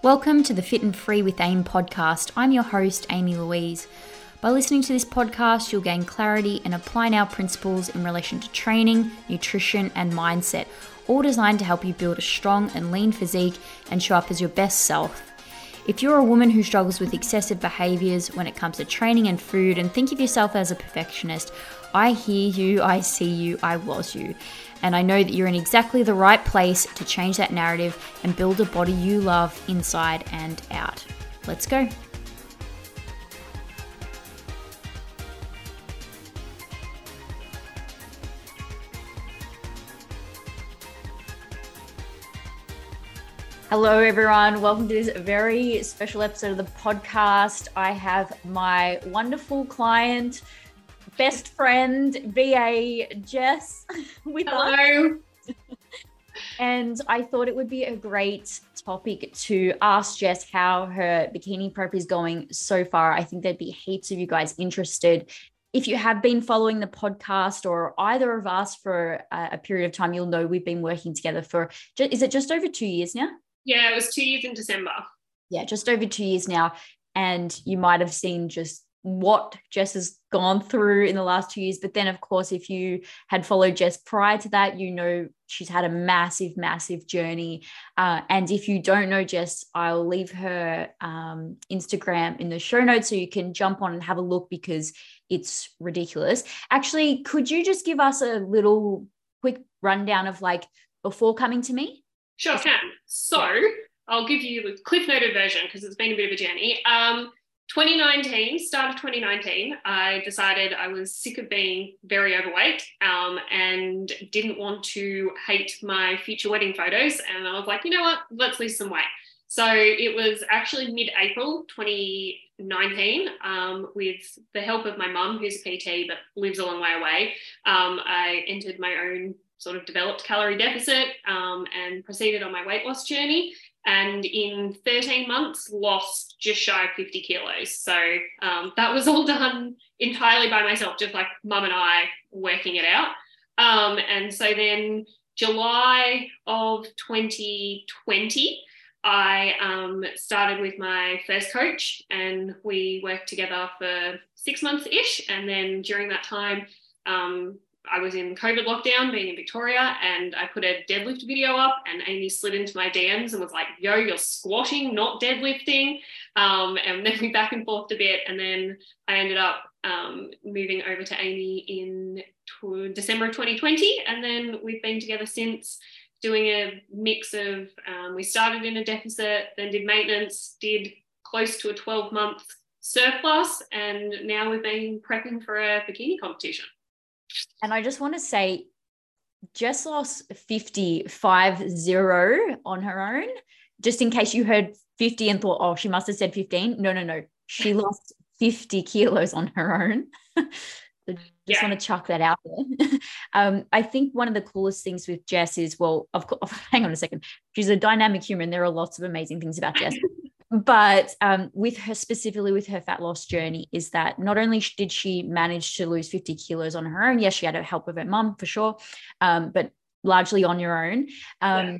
Welcome to the Fit and Free with AIM podcast. I'm your host, Amy Louise. By listening to this podcast, you'll gain clarity and apply our principles in relation to training, nutrition, and mindset, all designed to help you build a strong and lean physique and show up as your best self. If you're a woman who struggles with excessive behaviors when it comes to training and food and think of yourself as a perfectionist, I hear you, I see you, I was you. And I know that you're in exactly the right place to change that narrative and build a body you love inside and out. Let's go. Hello, everyone. Welcome to this very special episode of the podcast. I have my wonderful client, best friend, VA Jess, with Hello. us. and I thought it would be a great topic to ask Jess how her bikini prep is going so far. I think there'd be heaps of you guys interested. If you have been following the podcast or either of us for a, a period of time, you'll know we've been working together for, is it just over two years now? Yeah, it was two years in December. Yeah, just over two years now. And you might have seen just what Jess has gone through in the last two years. But then, of course, if you had followed Jess prior to that, you know she's had a massive, massive journey. Uh, and if you don't know Jess, I'll leave her um, Instagram in the show notes so you can jump on and have a look because it's ridiculous. Actually, could you just give us a little quick rundown of like before coming to me? Sure can. So I'll give you the cliff noted version because it's been a bit of a journey. Um, 2019, start of 2019, I decided I was sick of being very overweight um, and didn't want to hate my future wedding photos. And I was like, you know what, let's lose some weight. So it was actually mid April 2019, um, with the help of my mum, who's a PT but lives a long way away. Um, I entered my own sort of developed calorie deficit um, and proceeded on my weight loss journey. And in 13 months, lost just shy of 50 kilos. So um, that was all done entirely by myself, just like mum and I working it out. Um, and so then, July of 2020, I um, started with my first coach, and we worked together for six months ish. And then during that time, um, I was in COVID lockdown being in Victoria and I put a deadlift video up and Amy slid into my DMs and was like, yo, you're squatting, not deadlifting. Um, and then we back and forth a bit. And then I ended up um, moving over to Amy in t- December of 2020. And then we've been together since doing a mix of, um, we started in a deficit, then did maintenance, did close to a 12 month surplus. And now we've been prepping for a bikini competition. And I just want to say, Jess lost 50, 5 0 on her own, just in case you heard 50 and thought, oh, she must have said 15. No, no, no. She lost 50 kilos on her own. so just yeah. want to chuck that out there. um, I think one of the coolest things with Jess is, well, of course, hang on a second. She's a dynamic human. There are lots of amazing things about Jess but um, with her specifically with her fat loss journey is that not only did she manage to lose 50 kilos on her own yes she had a help of her mum for sure um, but largely on your own um, yeah.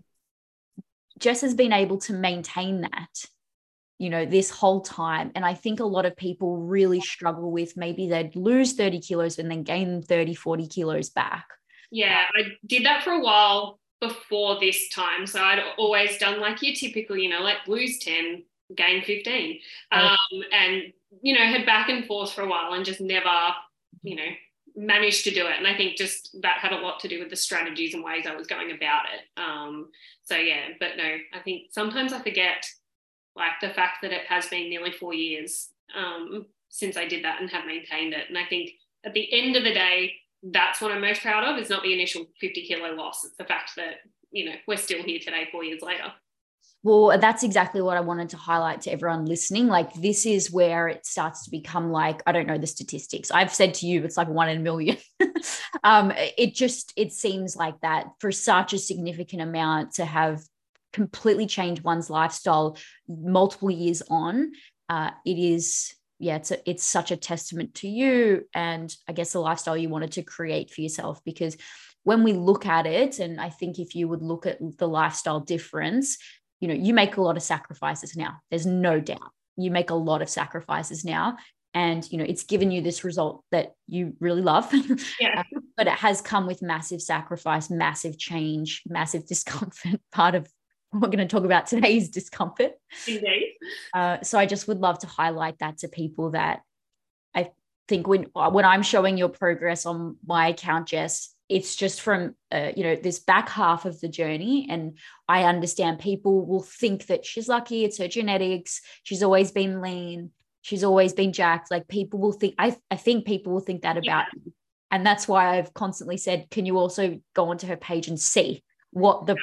jess has been able to maintain that you know this whole time and i think a lot of people really struggle with maybe they'd lose 30 kilos and then gain 30 40 kilos back yeah i did that for a while before this time. So I'd always done like your typical, you know, like lose 10, gain 15 um, and you know had back and forth for a while and just never you know managed to do it. And i think just that had a lot to do with the strategies and ways i was going about it. Um, so yeah but no i think sometimes i forget like the fact that it has been nearly four years um, since i did that and have maintained it. And i think at the end of the day that's what i'm most proud of is not the initial 50 kilo loss. It's the fact that you know we're still here today four years later well, that's exactly what I wanted to highlight to everyone listening. Like, this is where it starts to become like, I don't know the statistics. I've said to you, it's like one in a million. um, it just, it seems like that for such a significant amount to have completely changed one's lifestyle multiple years on. Uh, it is, yeah, it's, a, it's such a testament to you and I guess the lifestyle you wanted to create for yourself because when we look at it, and I think if you would look at the lifestyle difference, you know, you make a lot of sacrifices now. There's no doubt. You make a lot of sacrifices now. And, you know, it's given you this result that you really love. Yeah. Uh, but it has come with massive sacrifice, massive change, massive discomfort. Part of what we're going to talk about today is discomfort. Indeed. Uh, so I just would love to highlight that to people that I think when when I'm showing your progress on my account, Jess, it's just from uh, you know this back half of the journey. And i understand people will think that she's lucky it's her genetics she's always been lean she's always been jacked. Like people will think i, I think people will think that about yeah. you. And that's why i've constantly said can you also go onto her page and see what the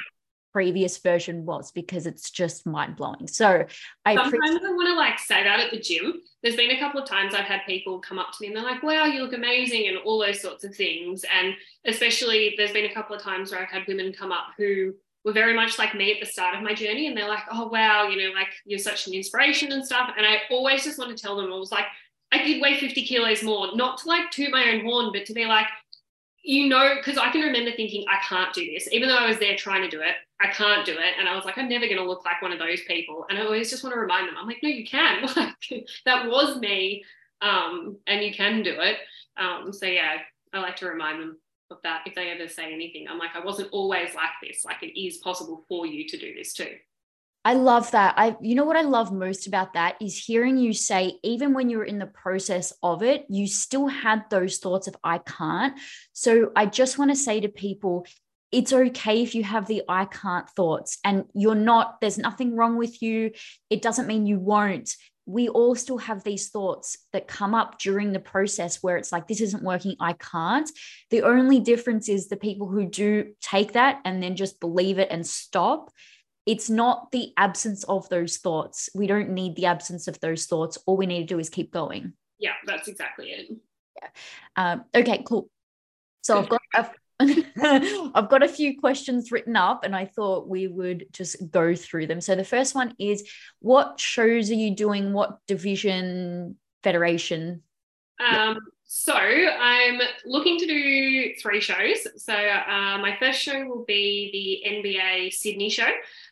previous version was because it's just mind blowing. So I sometimes pre- I want to like say that at the gym. There's been a couple of times I've had people come up to me and they're like, "Wow, you look amazing," and all those sorts of things. And especially, there's been a couple of times where I've had women come up who were very much like me at the start of my journey, and they're like, "Oh wow, you know, like you're such an inspiration and stuff." And I always just want to tell them, I was like, I did weigh 50 kilos more, not to like toot my own horn, but to be like, you know, because I can remember thinking, I can't do this, even though I was there trying to do it. I can't do it. And I was like, I'm never going to look like one of those people. And I always just want to remind them, I'm like, no, you can. Like, that was me. Um, and you can do it. Um, so, yeah, I like to remind them of that if they ever say anything. I'm like, I wasn't always like this. Like, it is possible for you to do this too. I love that. I you know what I love most about that is hearing you say even when you're in the process of it, you still had those thoughts of I can't. So I just want to say to people it's okay if you have the I can't thoughts and you're not there's nothing wrong with you. It doesn't mean you won't. We all still have these thoughts that come up during the process where it's like, this isn't working, I can't. The only difference is the people who do take that and then just believe it and stop it's not the absence of those thoughts. We don't need the absence of those thoughts. All we need to do is keep going. Yeah, that's exactly it. Yeah. Um, okay, cool. So I've got a, I've got a few questions written up, and I thought we would just go through them. So the first one is, what shows are you doing? What division, federation? Um, so I'm looking to do three shows. So uh, my first show will be the NBA Sydney show.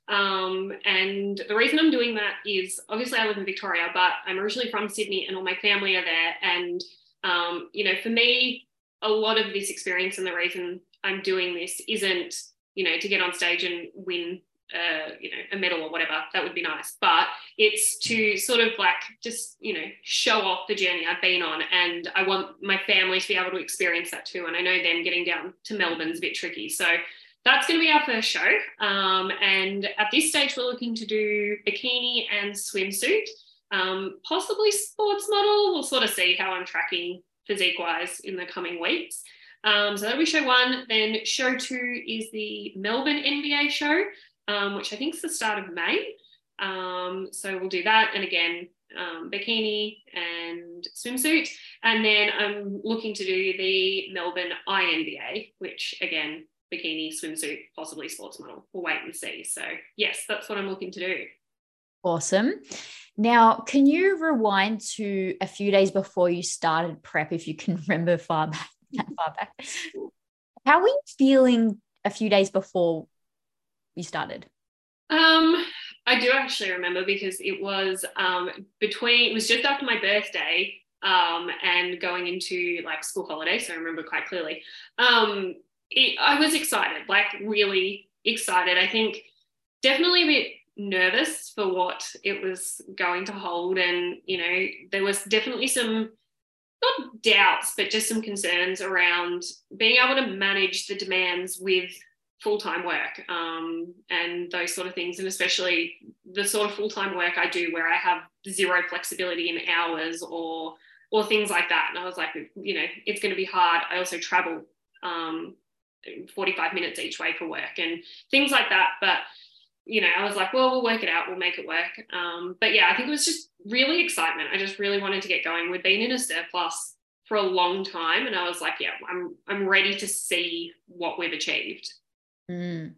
Um, and the reason I'm doing that is obviously I live in Victoria, but I'm originally from Sydney and all my family are there. And, um, you know, for me, a lot of this experience and the reason I'm doing this isn't, you know, to get on stage and win uh, you know, a medal or whatever, that would be nice. But it's to sort of like just, you know, show off the journey I've been on. And I want my family to be able to experience that too. And I know them getting down to Melbourne's a bit tricky. So that's going to be our first show. Um, and at this stage, we're looking to do bikini and swimsuit, um, possibly sports model. We'll sort of see how I'm tracking physique wise in the coming weeks. Um, so that'll be show one. Then show two is the Melbourne NBA show, um, which I think is the start of May. Um, so we'll do that. And again, um, bikini and swimsuit. And then I'm looking to do the Melbourne INBA, which again, bikini, swimsuit, possibly sports model. We'll wait and see. So, yes, that's what I'm looking to do. Awesome. Now, can you rewind to a few days before you started prep, if you can remember far back, far back? How were you feeling a few days before you started? Um, I do actually remember because it was um, between, it was just after my birthday um, and going into like school holidays. So I remember quite clearly. Um, it, I was excited, like really excited. I think definitely a bit nervous for what it was going to hold. And, you know, there was definitely some, not doubts, but just some concerns around being able to manage the demands with full time work um, and those sort of things. And especially the sort of full time work I do where I have zero flexibility in hours or or things like that. And I was like, you know, it's going to be hard. I also travel um, 45 minutes each way for work and things like that. But you know, I was like, well, we'll work it out, we'll make it work. Um, but yeah, I think it was just really excitement. I just really wanted to get going. We'd been in a surplus for a long time, and I was like, yeah, I'm I'm ready to see what we've achieved. Mm.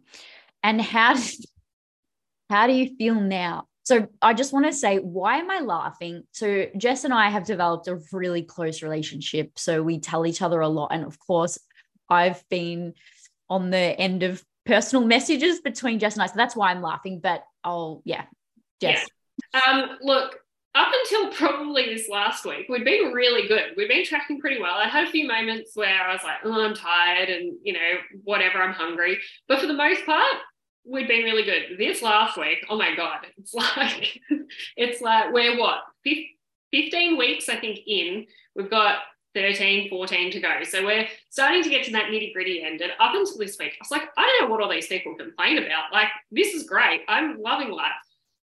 And how how do you feel now? So I just want to say, why am I laughing? So Jess and I have developed a really close relationship. So we tell each other a lot, and of course, I've been on the end of personal messages between Jess and I. So that's why I'm laughing. But I'll, yeah, Jess. Yeah. Um, look, up until probably this last week, we'd been really good. We've been tracking pretty well. I had a few moments where I was like, oh, I'm tired and, you know, whatever, I'm hungry. But for the most part, we'd been really good. This last week, oh my God, it's like, it's like, we're what, 15 weeks, I think, in. We've got 13, 14 to go. So we're starting to get to that nitty gritty end. And up until this week, I was like, I don't know what all these people complain about. Like, this is great. I'm loving life.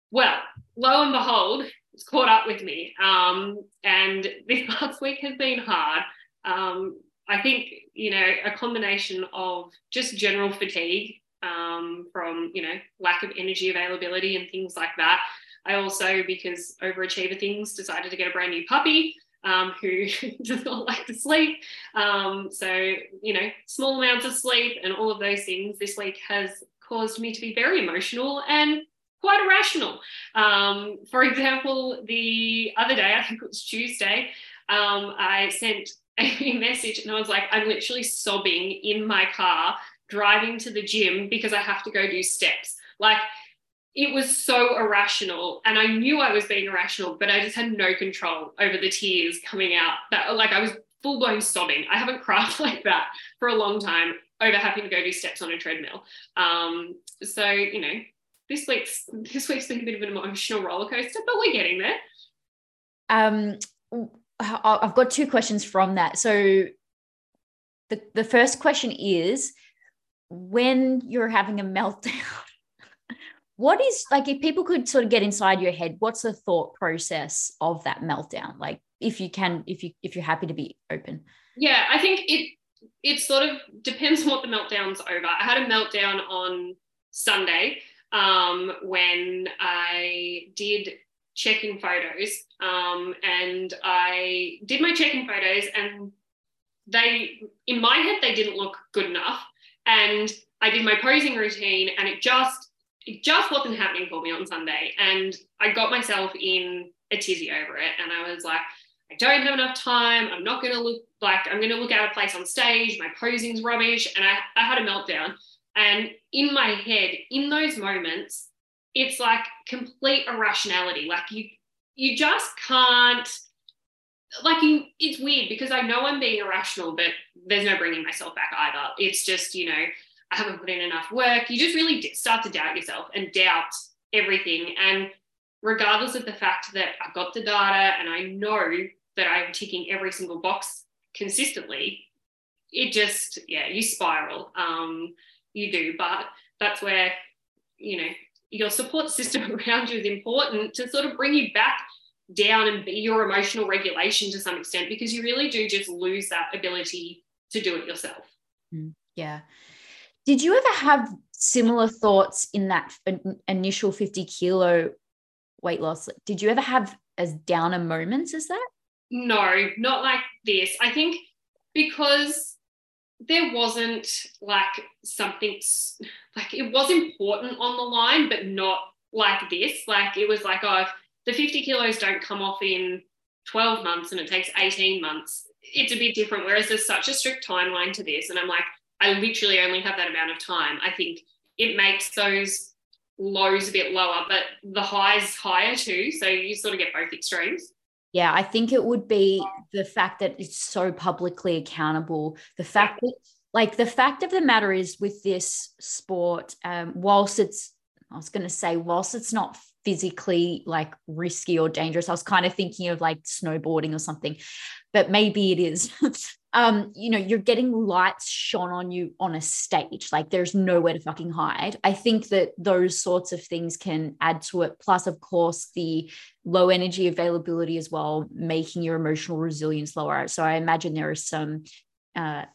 Well, lo and behold, it's caught up with me. Um, and this last week has been hard. Um, I think, you know, a combination of just general fatigue um, from, you know, lack of energy availability and things like that. I also, because overachiever things, decided to get a brand new puppy um, who does not like to sleep. Um, so, you know, small amounts of sleep and all of those things this week has caused me to be very emotional and quite irrational. Um, for example, the other day, I think it was Tuesday, um, I sent a message and I was like, I'm literally sobbing in my car driving to the gym because I have to go do steps. Like, it was so irrational and i knew i was being irrational but i just had no control over the tears coming out that like i was full blown sobbing i haven't cried like that for a long time over having to go do steps on a treadmill um, so you know this week's this week's been a bit of an emotional roller coaster but we're getting there. Um i've got two questions from that. So the, the first question is when you're having a meltdown what is like if people could sort of get inside your head what's the thought process of that meltdown? Like if you can if you if you're happy to be open. Yeah i think it it sort of depends on what the meltdown's over. I had a meltdown on sunday um, when i did checking photos um, and i did my checking photos and they in my head they didn't look good enough and i did my posing routine and it just it just wasn't happening for me on Sunday. And I got myself in a tizzy over it. And I was like, I don't have enough time. I'm not going to look like I'm going to look out of place on stage. My posing's rubbish. And I, I had a meltdown. And in my head, in those moments, it's like complete irrationality. Like you, you just can't. Like you, it's weird because I know I'm being irrational, but there's no bringing myself back either. It's just you know I haven't put in enough work. You just really start to doubt yourself and doubt everything. And regardless of the fact that I've got the data and I know that I'm ticking every single box consistently, it just, yeah, you spiral. Um, you do. But that's where, you know, your support system around you is important to sort of bring you back down and be your emotional regulation to some extent because you really do just lose that ability to do it yourself. Mm, yeah. Did you ever have similar thoughts in that initial 50 kilo weight loss? Did you ever have as downer moments as that? No, not like this. I think because there wasn't like something like it was important on the line, but not like this. Like it was like, oh, if the 50 kilos don't come off in 12 months and it takes 18 months, it's a bit different. Whereas there's such a strict timeline to this. And I'm like, I literally only have that amount of time. I think it makes those lows a bit lower, but the highs higher too. So you sort of get both extremes. Yeah, I think it would be the fact that it's so publicly accountable. The fact that, like, the fact of the matter is with this sport, um, whilst it's, I was going to say, whilst it's not physically like risky or dangerous, I was kind of thinking of like snowboarding or something, but maybe it is. um, you know, you're getting lights shone on you on a stage. Like there's nowhere to fucking hide. I think that those sorts of things can add to it. Plus, of course, the low energy availability as well, making your emotional resilience lower. So I imagine there are some uh,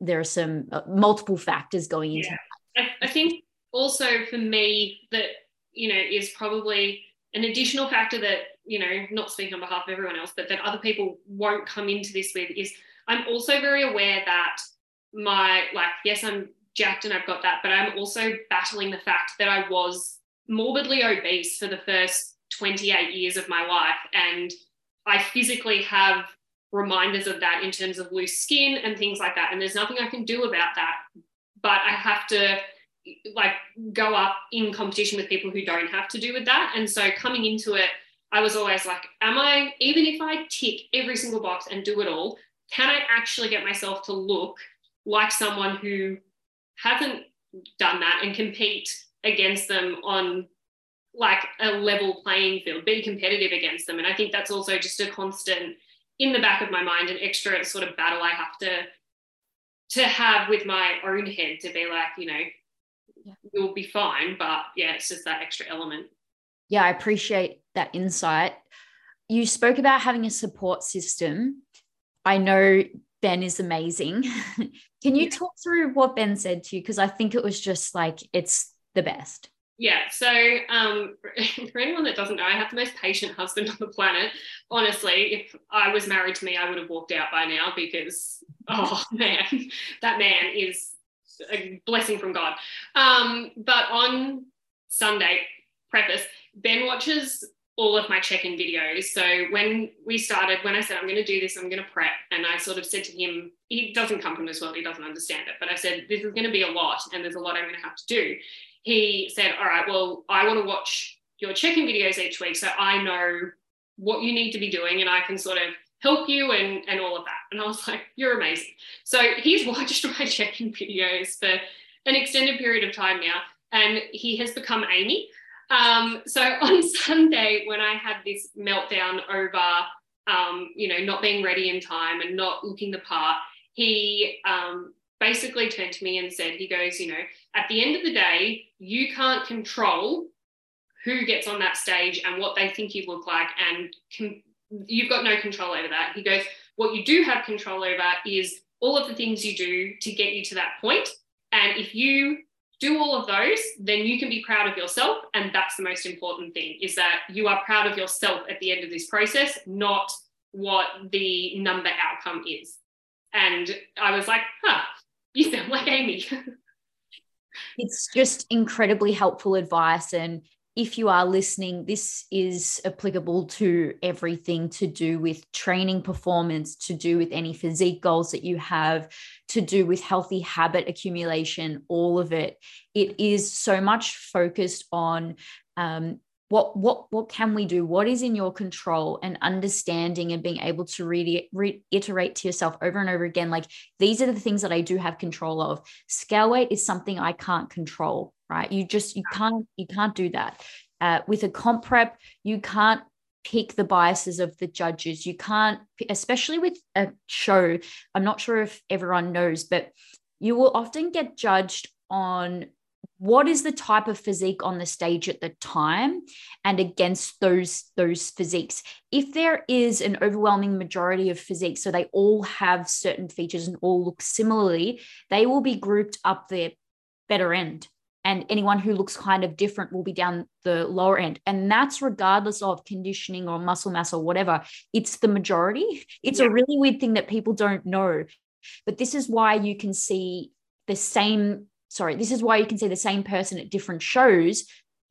there are some uh, multiple factors going into yeah. I, I think also for me that you know is probably an additional factor that you know not speaking on behalf of everyone else but that other people won't come into this with is I'm also very aware that my, like, yes, I'm jacked and I've got that, but I'm also battling the fact that I was morbidly obese for the first 28 years of my life. And I physically have reminders of that in terms of loose skin and things like that. And there's nothing I can do about that. But I have to like go up in competition with people who don't have to do with that. And so coming into it, I was always like, am I, even if I tick every single box and do it all, can I actually get myself to look like someone who hasn't done that and compete against them on like a level playing field, be competitive against them. And I think that's also just a constant in the back of my mind, an extra sort of battle I have to to have with my own head to be like, you know, yeah. you'll be fine. But yeah, it's just that extra element. Yeah, I appreciate that insight. You spoke about having a support system. I know Ben is amazing. Can you yeah. talk through what Ben said to you? Because I think it was just like, it's the best. Yeah. So, um, for anyone that doesn't know, I have the most patient husband on the planet. Honestly, if I was married to me, I would have walked out by now because, oh man, that man is a blessing from God. Um, but on Sunday, preface, Ben watches all of my check-in videos. So when we started, when I said I'm going to do this, I'm going to prep, and I sort of said to him, he doesn't come from this world, he doesn't understand it, but I said this is going to be a lot, and there's a lot I'm going to have to do he said, All right, well, I want to watch your check in videos each week so I know what you need to be doing and I can sort of help you and, and all of that. And I was like, You're amazing. So he's watched my check in videos for an extended period of time now and he has become Amy. Um, so on Sunday, when I had this meltdown over, um, you know, not being ready in time and not looking the part, he um, basically turned to me and said, he goes, you know, at the end of the day, you can't control who gets on that stage and what they think you look like, and can, you've got no control over that. He goes, what you do have control over is all of the things you do to get you to that point. And if you do all of those, then you can be proud of yourself. And that's the most important thing is that you are proud of yourself at the end of this process, not what the number outcome is. And I was like, huh, you sound like Amy. it's just incredibly helpful advice. And if you are listening, this is applicable to everything to do with training performance, to do with any physique goals that you have, to do with healthy habit accumulation, all of it. It is so much focused on um, what what what can we do? What is in your control? And understanding and being able to re- reiterate to yourself over and over again like these are the things that i do have control of. Scale weight is something i can't control right? You just you can't you can't do that. Uh, with a comp prep you can't pick the biases of the judges. You can't especially with a show i'm not sure if everyone knows but you will often get judged on what is the type of physique on the stage at the time and against those those physiques? If there is an overwhelming majority of physiques so they all have certain features and all look similarly they will be grouped up the better end. And anyone who looks kind of different will be down the lower end. And that's regardless of conditioning or muscle mass or whatever. It's the majority. It's yeah. a really weird thing that people don't know. But this is why you can see the same sorry, this is why you can see the same person at different shows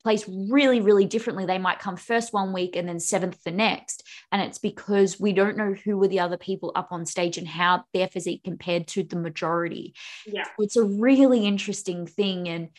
plays really, really differently. They might come first one week and then seventh the next. And it's because we don't know who were the other people up on stage and how their physique compared to the majority. Yeah. It's a really interesting thing. And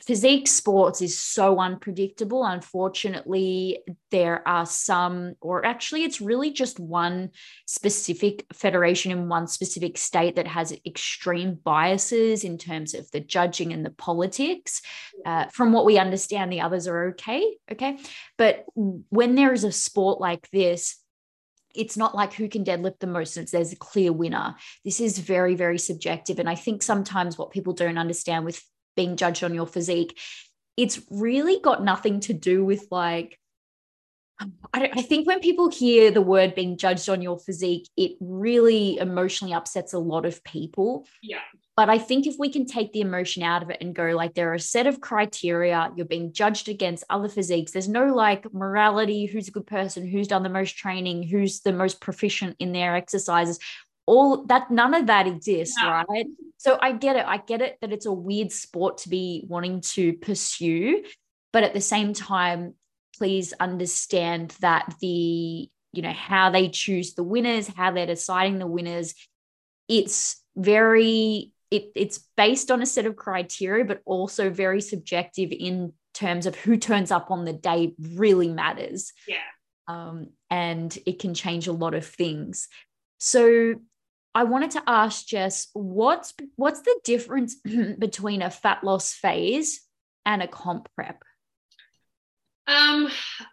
physique sports is so unpredictable. Unfortunately, there are some, or actually, it's really just one specific federation in one specific state that has extreme biases in terms of the judging and the politics. Uh, from what we understand, the others are okay. Okay. But when there is a sport like this, it's not like who can deadlift the most and there's a clear winner. This is very, very subjective. And I think sometimes what people don't understand with being judged on your physique it's really got nothing to do with like I, I, think when people hear the word being judged on your physique, it really emotionally upsets a lot of people. Yeah. But I think if we can take the emotion out of it and go, like, there are a set of criteria, you're being judged against other physiques. There's no like morality, who's a good person, who's done the most training, who's the most proficient in their exercises all that none of that exists right so i get it i get it that it's a weird sport to be wanting to pursue but at the same time please understand that the you know how they choose the winners how they're deciding the winners it's very it, it's based on a set of criteria, but also very subjective in terms of who turns up on the day really matters. Yeah. Um, and it can change a lot of things. So I wanted to ask Jess, what's what's the difference between a fat loss phase and a comp prep? Um,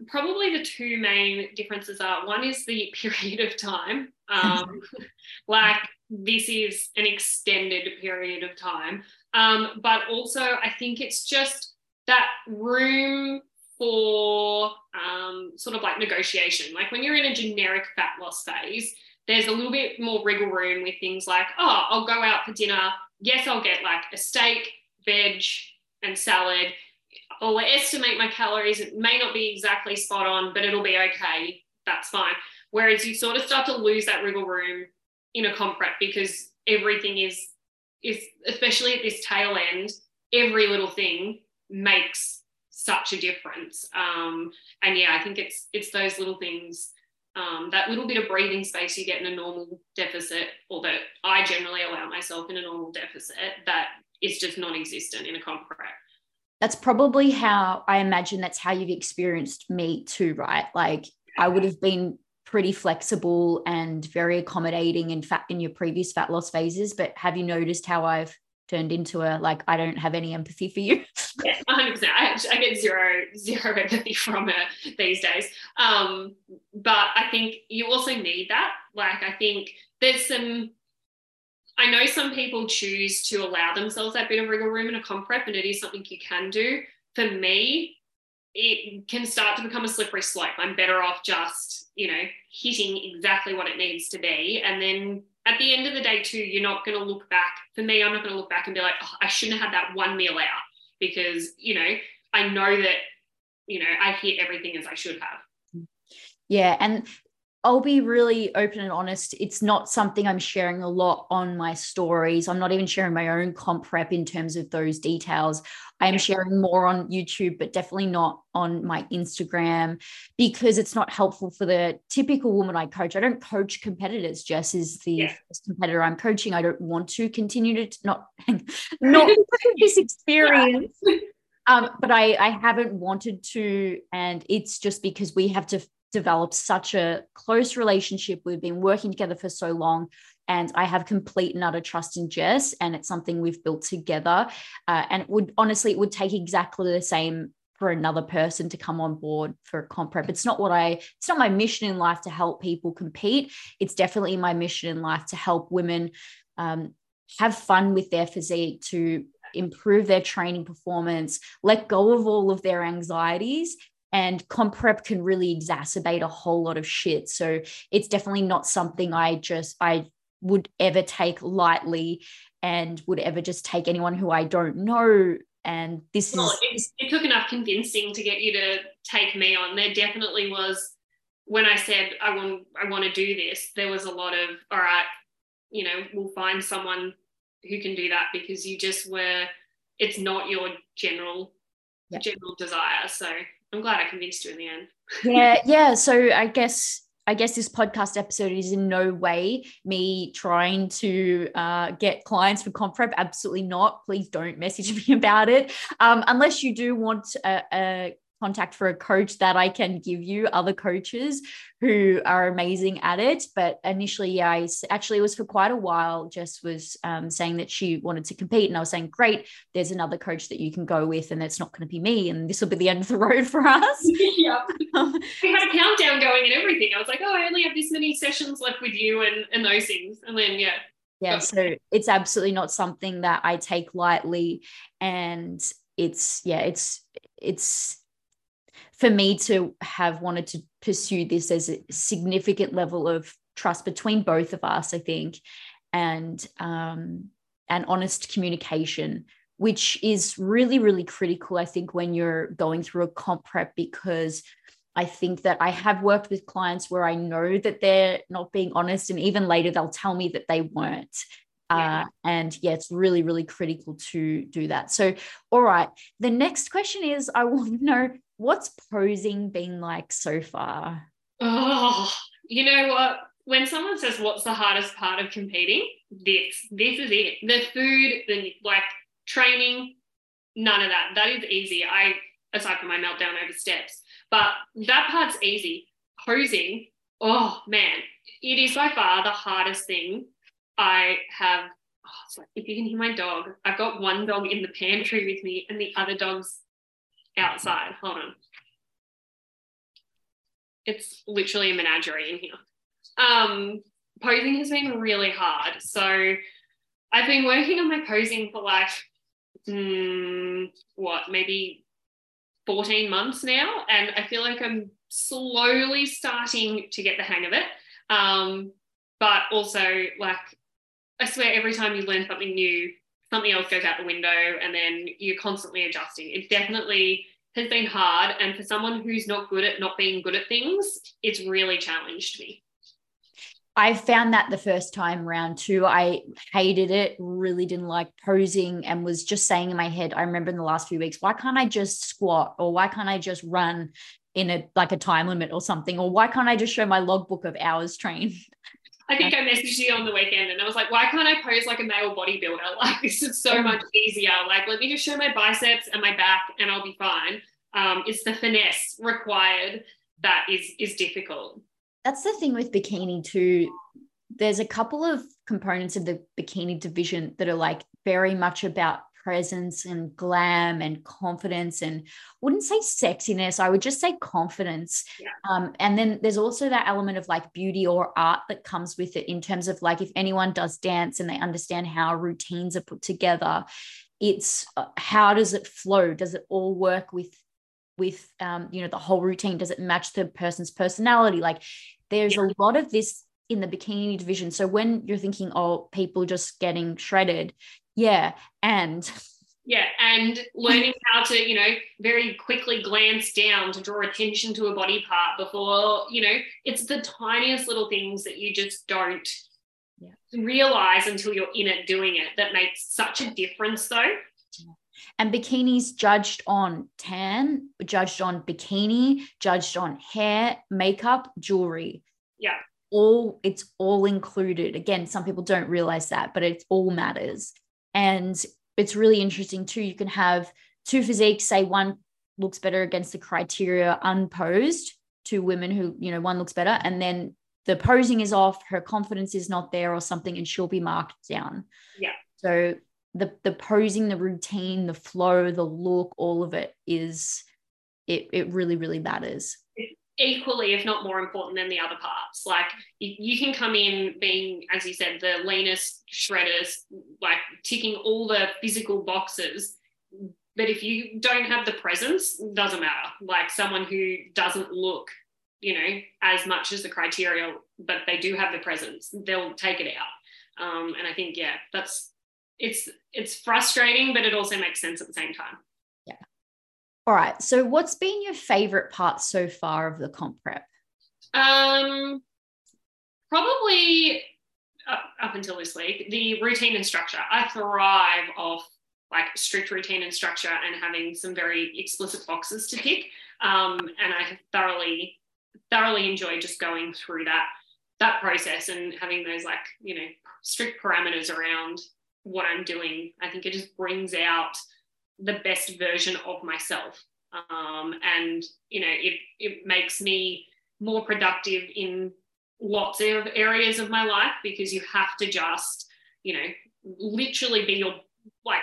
probably the two main differences are one is the period of time. Um, like this is an extended period of time. Um, but also I think it's just that room for um, sort of like negotiation. Like when you're in a generic fat loss phase, there's a little bit more wriggle room with things like, oh, I'll go out for dinner. Yes, I'll get like a steak, veg, and salad. I'll estimate my calories. It may not be exactly spot on, but it'll be okay. That's fine. Whereas you sort of start to lose that wriggle room in a comp prep because everything is is especially at this tail end, every little thing makes such a difference. Um, and yeah, I think it's it's those little things, um, that little bit of breathing space you get in a normal deficit, or that I generally allow myself in a normal deficit, that is just non-existent in a comp prep. That's probably how I imagine that's how you've experienced me too, right? Like I would have been pretty flexible and very accommodating in fat in your previous fat loss phases, but have you noticed how I've turned into a like I don't have any empathy for you. yeah, 100%. I, I get zero zero empathy from her these days. Um, but I think you also need that. Like I think there's some. I know some people choose to allow themselves that bit of wriggle room in a comp prep, and it is something you can do. For me, it can start to become a slippery slope. I'm better off just, you know, hitting exactly what it needs to be and then at the end of the day, too, you're not going to look back. For me, I'm not going to look back and be like, oh, I shouldn't have had that one meal out because, you know, I know that, you know, I hit everything as I should have. Yeah. And I'll be really open and honest. It's not something I'm sharing a lot on my stories. I'm not even sharing my own comp prep in terms of those details. I am sharing more on YouTube, but definitely not on my Instagram because it's not helpful for the typical woman I coach. I don't coach competitors. Jess is the yeah. first competitor I'm coaching. I don't want to continue to not not this experience. Um, but I, I haven't wanted to, and it's just because we have to developed such a close relationship. We've been working together for so long. And I have complete and utter trust in Jess, and it's something we've built together. Uh, and it would honestly, it would take exactly the same for another person to come on board for comp prep. It's not what I, it's not my mission in life to help people compete. It's definitely my mission in life to help women um, have fun with their physique, to improve their training performance, let go of all of their anxieties, and comp prep can really exacerbate a whole lot of shit. So it's definitely not something i just i would ever take lightly and would ever just take anyone who i don't know. And this well, is it, it took enough convincing to get you to take me on. There definitely was when i said i want i want to do this there was a lot of all right you know we'll find someone who can do that because you just were it's not your general yep. general desire. So I'm glad I convinced you in the end. yeah, yeah. So I guess I guess this podcast episode is in no way me trying to uh, get clients for comp prep. Absolutely not. Please don't message me about it. Um, unless you do want a, a contact for a coach that I can give you other coaches who are amazing at it. But initially, yeah, I actually it was for quite a while. Jess was um, saying that she wanted to compete, and I was saying, great, there's another coach that you can go with, and it's not going to be me, and this will be the end of the road for us. yeah, we had a countdown going and everything. I was like, oh, I only have this many sessions left with you, and and those things, and then yeah. Yeah, so it's absolutely not something that I take lightly, and it's yeah, it's it's for me to have wanted to pursue this as a significant level of trust between both of us, I think, and um, and honest communication, which is really, really critical, I think, when you're going through a comp prep, because I think that I have worked with clients where I know that they're not being honest, and even later they'll tell me that they weren't. Yeah. Uh, and yeah, it's really, really critical to do that. So, all right. The next question is I want to know what's posing been like so far? Oh, you know what? When someone says, What's the hardest part of competing? this. This is it. The food, the like training, none of that. That is easy. I aside from my meltdown over steps, but that part's easy. Posing, oh man, it is by far the hardest thing I have. Oh, if you can hear my dog, I've got one dog in the pantry with me and the other dog's outside. Hold on. It's literally a menagerie in here. Um, posing has been really hard. So I've been working on my posing for like, mm, what, maybe 14 months now. And I feel like I'm slowly starting to get the hang of it. Um, but also, like, I swear every time you learn something new, something else goes out the window and then you're constantly adjusting. It definitely has been hard. And for someone who's not good at not being good at things, it's really challenged me. I found that the first time round too. I hated it, really didn't like posing, and was just saying in my head, I remember in the last few weeks, why can't I just squat or why can't I just run in a like a time limit or something? Or why can't I just show my logbook of hours trained? I think I messaged you on the weekend and I was like, why can't I pose like a male bodybuilder? Like this is so much easier. Like, let me just show my biceps and my back and I'll be fine. Um, it's the finesse required that is is difficult that's the thing with bikini too. There's a couple of components of the bikini division that are like very much about presence and glam and confidence and wouldn't say sexiness i would just say confidence. Yeah. um, and then there's also that element of like beauty or art that comes with it in terms of like if anyone does dance and they understand how routines are put together it's uh, how does it flow? Does it all work with with um, you know the whole routine? Does it match the person's personality? Like there's yeah. a lot of this in the bikini division. So when you're thinking oh people just getting shredded yeah and yeah and learning how to you know very quickly glance down to draw attention to a body part before you know it's the tiniest little things that you just don't yeah. realize until you're in it doing it that makes such a difference though and bikinis judged on tan, judged on bikini, judged on hair, makeup, jewelry. Yeah. All it's all included. Again, some people don't realize that, but it all matters. And it's really interesting too. You can have two physiques, say one looks better against the criteria unposed, two women who, you know, one looks better, and then the posing is off, her confidence is not there or something, and she'll be marked down. Yeah. So the the posing, the routine, the flow, the look, all of it is it it really really matters. Equally, if not more important than the other parts. Like you, can come in being, as you said, the leanest, shredders, like ticking all the physical boxes. But if you don't have the presence, doesn't matter. Like someone who doesn't look, you know, as much as the criteria, but they do have the presence, they'll take it out. Um, and I think, yeah, that's it's it's frustrating, but it also makes sense at the same time. All right. So what's been your favorite part so far of the comp prep? Um probably up, up until this week, the routine and structure. I thrive off like strict routine and structure and having some very explicit boxes to tick. Um, and I thoroughly, thoroughly enjoyed just going through that that process and having those like you know strict parameters around what I'm doing. I think it just brings out the best version of myself. Um, and, you know, it, it makes me more productive in lots of areas of my life because you have to just, you know, literally be your like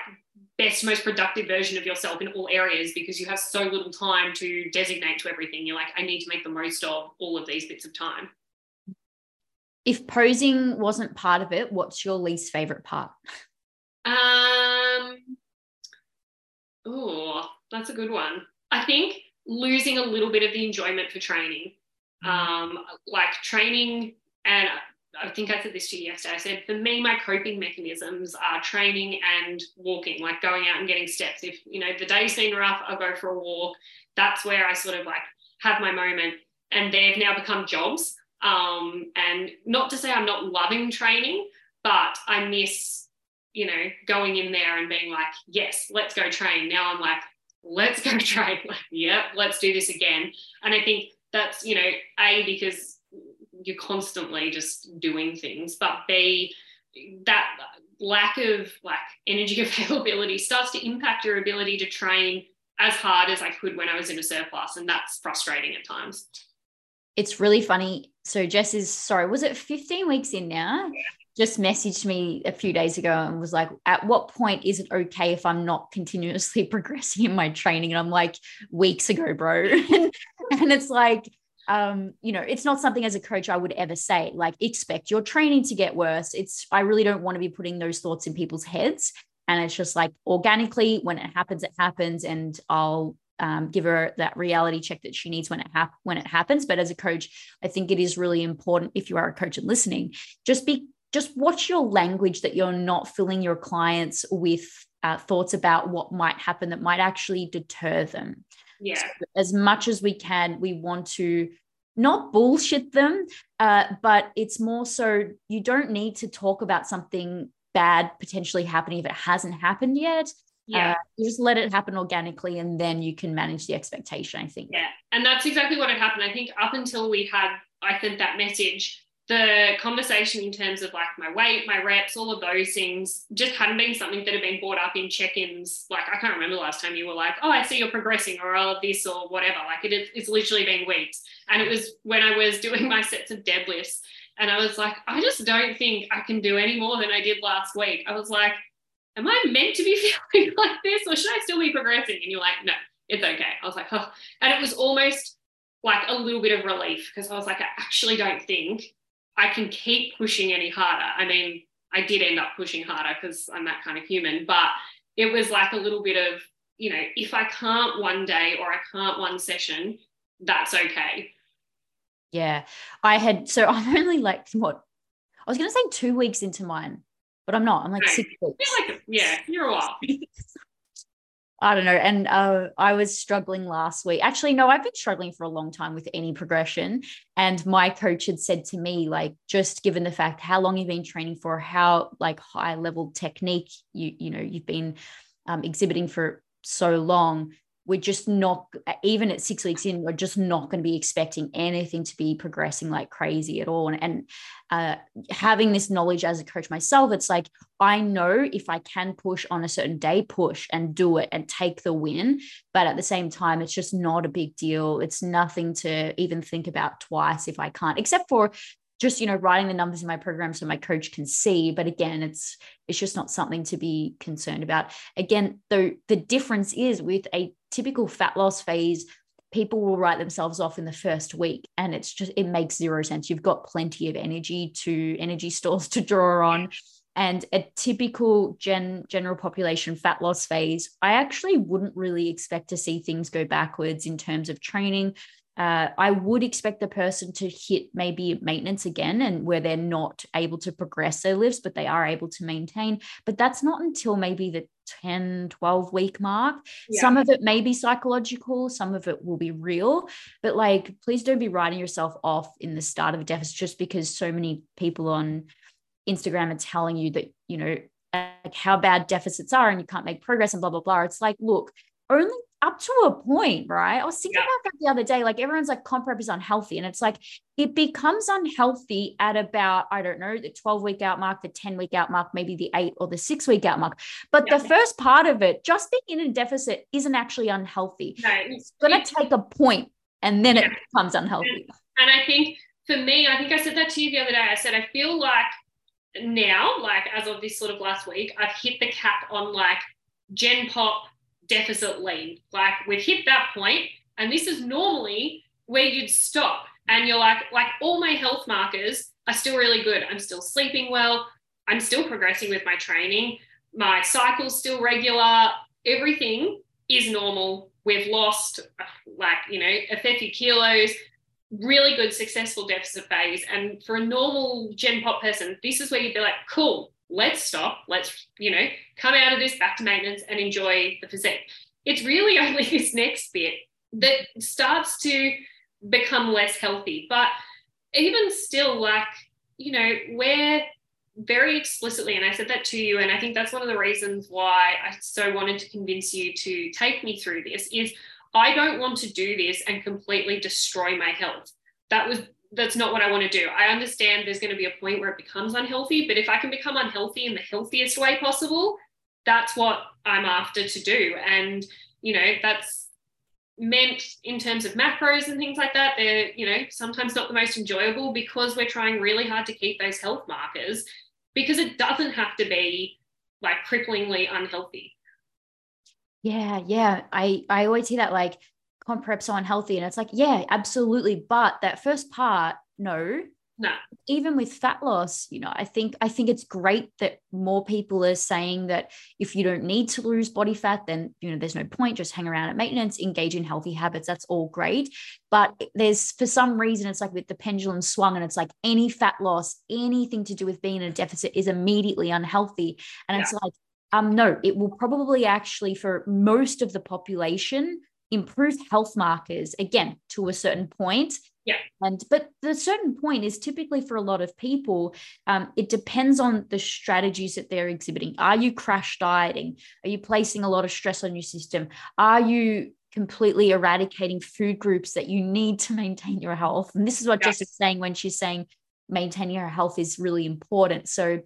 best, most productive version of yourself in all areas because you have so little time to designate to everything. You're like, I need to make the most of all of these bits of time. If posing wasn't part of it, what's your least favorite part? Um, oh, that's a good one. I think losing a little bit of the enjoyment for training. Mm. Um, like training, and I think I said this to you yesterday. I said, for me, my coping mechanisms are training and walking, like going out and getting steps. If, you know, the day's been rough, I'll go for a walk. That's where I sort of like have my moment. And they've now become jobs. Um, and not to say I'm not loving training, but I miss you know, going in there and being like, yes, let's go train. Now I'm like, let's go train. Like, yep, let's do this again. And I think that's, you know, A, because you're constantly just doing things, but B, that lack of like energy availability starts to impact your ability to train as hard as I could when I was in a surplus. And that's frustrating at times. It's really funny. So Jess is sorry, was it 15 weeks in now? Yeah. Just messaged me a few days ago and was like, at what point is it okay if I'm not continuously progressing in my training? And I'm like, weeks ago, bro. and, and it's like, um, you know, it's not something as a coach I would ever say, like, expect your training to get worse. It's, I really don't want to be putting those thoughts in people's heads. And it's just like organically, when it happens, it happens. And I'll um, give her that reality check that she needs when it when it happens. But as a coach, I think it is really important if you are a coach and listening, just be just watch your language that you're not filling your clients with uh, thoughts about what might happen that might actually deter them. Yeah. So as much as we can, we want to not bullshit them, uh, but it's more so you don't need to talk about something bad potentially happening if it hasn't happened yet. Yeah. Uh, you just let it happen organically and then you can manage the expectation, I think. Yeah. And that's exactly what had happened. I think up until we had, I sent that message, the conversation in terms of like my weight, my reps, all of those things just hadn't been something that had been brought up in check-ins. Like I can't remember the last time you were like, oh, I see you're progressing or all of this or whatever. Like it, it's literally been weeks. And it was when I was doing my sets of deadlifts and I was like, I just don't think I can do any more than I did last week. I was like, am I meant to be feeling like this or should I still be progressing? And you're like, no, it's okay. I was like, oh. And it was almost like a little bit of relief because I was like, I actually don't think I can keep pushing any harder. I mean, I did end up pushing harder because I'm that kind of human, but it was like a little bit of, you know, if I can't one day or I can't one session, that's okay. Yeah. I had, so I'm only like, what? I was going to say two weeks into mine, but I'm not. I'm like six weeks. Like, yeah, you're a while. I don't know. And uh, I was struggling last week. Actually, no, I've been struggling for a long time with any progression. And my coach had said to me, like, just given the fact how long you've been training for, how like high level technique you you know you've been um, exhibiting for so long, we're just not even at six weeks in we're just not going to be expecting anything to be progressing like crazy at all. And, and uh, having this knowledge as a coach myself it's like i know if i can push on a certain day push and do it and take the win. But at the same time it's just not a big deal. It's nothing to even think about twice if i can't except for just you know writing the numbers in my program so my coach can see. But again it's it's just not something to be concerned about. Again though the difference is with a typical fat loss phase people will write themselves off in the first week and it's just it makes zero sense. You've got plenty of energy to energy stores to draw on. And a typical gen general population fat loss phase i actually wouldn't really expect to see things go backwards in terms of training uh, I would expect the person to hit maybe maintenance again and where they're not able to progress their lifts, but they are able to maintain. But that's not until maybe the 10, 12 week mark. Yeah. Some of it may be psychological, some of it will be real. But like, please don't be writing yourself off in the start of a deficit just because so many people on Instagram are telling you that, you know, like how bad deficits are and you can't make progress and blah, blah, blah. It's like, look, only up to a point, right? I was thinking yeah. about that the other day. Like everyone's like comp prep is unhealthy. And it's like it becomes unhealthy at about, I don't know, the 12 week out mark, the 10 week out mark, maybe the eight or the six week out mark. But yeah. the first part of it, just being in a deficit isn't actually unhealthy. No, it's going to take a point and then yeah. it becomes unhealthy. And, and I think for me, I think I said that to you the other day. I said, I feel like now, like as of this sort of last week, I've hit the cap on like Gen Pop deficit lean. Like we've hit that point, and this is normally where you'd stop and you're like, like all my health markers are still really good. I'm still sleeping well. I'm still progressing with my training. My cycle's still regular. Everything is normal. We've lost like, you know, a fair few kilos, really good successful deficit phase. And for a normal Gen Pop person, this is where you'd be like, cool, let's stop, let's, you know, come out of this back to maintenance and enjoy the physique. It's really only this next bit that starts to become less healthy. But even still, like, you know, we're very explicitly, and I said that to you, and I think that's one of the reasons why I so wanted to convince you to take me through this is I don't want to do this and completely destroy my health. That was that's not what I want to do. I understand there's going to be a point where it becomes unhealthy, but if I can become unhealthy in the healthiest way possible, that's what I'm after to do. And, you know, that's meant in terms of macros and things like that. They're, you know, sometimes not the most enjoyable because we're trying really hard to keep those health markers because it doesn't have to be like cripplingly unhealthy. Yeah, yeah. I I always hear that like comp prep so unhealthy. And it's like, yeah, absolutely. But that first part, no. No. Even with fat loss, you know, I think I think it's great that more people are saying that if you don't need to lose body fat, then you know there's no point. Just hang around at maintenance, engage in healthy habits. That's all great. But there's for some reason it's like with the pendulum swung, and it's like any fat loss, anything to do with being in a deficit is immediately unhealthy. And yeah. it's like, um, no, it will probably actually for most of the population improve health markers again to a certain point. Yeah. And but the certain point is typically for a lot of people um, it depends on the strategies that they're exhibiting. Are you crash dieting? Are you placing a lot of stress on your system? Are you completely eradicating food groups that you need to maintain your health? And this is what yeah. jess is saying when she's saying maintaining her health is really important. So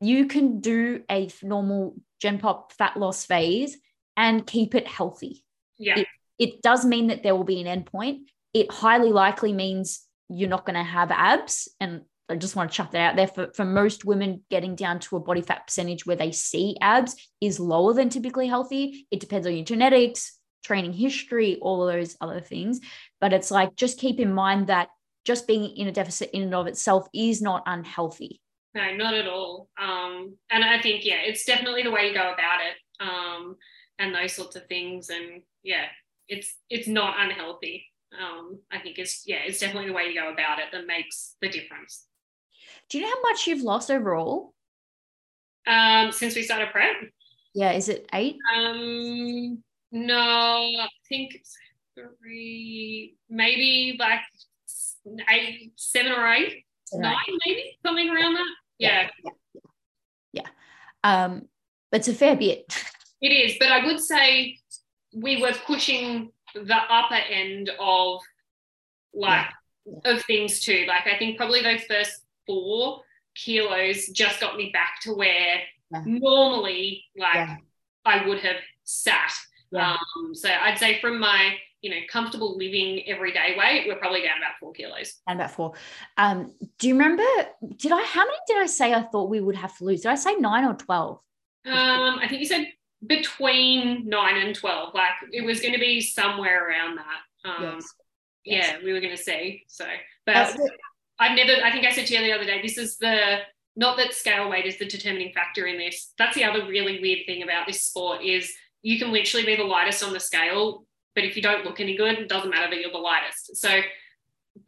you can do a normal gen pop fat loss phase and keep it healthy yeah. It, it does mean that there will be an endpoint. It highly likely means you're not going to have abs. And I just want to chuck that out there. For, for most women, getting down to a body fat percentage where they see abs is lower than typically healthy. It depends on your genetics, training history, all of those other things. But it's like, just keep in mind that just being in a deficit in and of itself is not unhealthy. No, not at all. Um, and I think, yeah, it's definitely the way you go about it. Um, and those sorts of things. And yeah, it's it's not unhealthy. Um, I think it's yeah, it's definitely the way you go about it that makes the difference. Do you know how much you've lost overall? Um, since we started prep? Yeah, is it eight? Um, no, I think three, maybe like eight, seven or eight, seven nine, eight. maybe something around that. Yeah. yeah. yeah. yeah. Um, it's a fair bit. It is, but I would say we were pushing the upper end of like yeah. of things too. Like I think probably those first four kilos just got me back to where yeah. normally like yeah. I would have sat. Um, so I'd say from my you know comfortable living everyday weight, we're probably down about four kilos. And about four. Um, do you remember? Did I? How many did I say I thought we would have to lose? Did I say nine or twelve? Um, I think you said between nine and 12. Like it was going to be somewhere around that. Um, yes. Yes. Yeah, we were going to see. So, but I've never, I think I said to you the other day, this is the, not that scale weight is the determining factor in this. That's the other really weird thing about this sport is you can literally be the lightest on the scale, but if you don't look any good, it doesn't matter that you're the lightest. So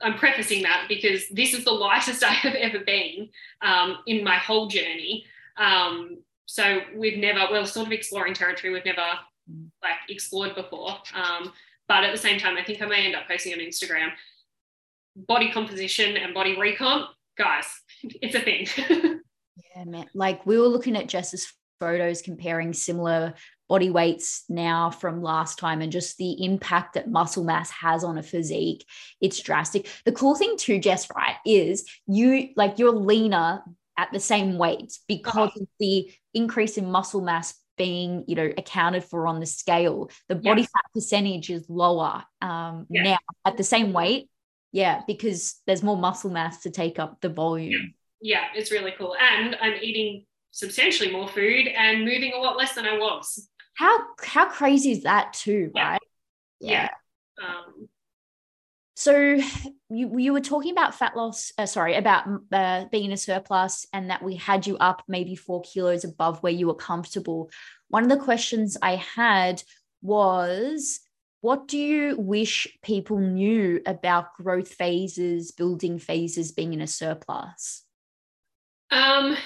I'm prefacing that because this is the lightest I have ever been um, in my whole journey. Um, so we've never we're sort of exploring territory we've never like explored before. Um, but at the same time i think i may end up posting on instagram body composition and body recomp guys it's a thing. Yeah man. Like we were looking at jess's photos comparing similar body weights now from last time and just the impact that muscle mass has on a physique. It's drastic. The cool thing too jess right is you like you're leaner at the same weight because of the increase in muscle mass being you know accounted for on the scale the body fat percentage is lower um, now at the same weight. Yeah because there's more muscle mass to take up the volume. Yeah. yeah it's really cool. And i'm eating substantially more food and moving a lot less than i was. How how crazy is that too right? Yeah, yeah. Um, so you you were talking about fat loss, uh, sorry, about uh, being in a surplus, and that we had you up maybe four kilos above where you were comfortable. One of the questions I had was, what do you wish people knew about growth phases, building phases, being in a surplus? Um,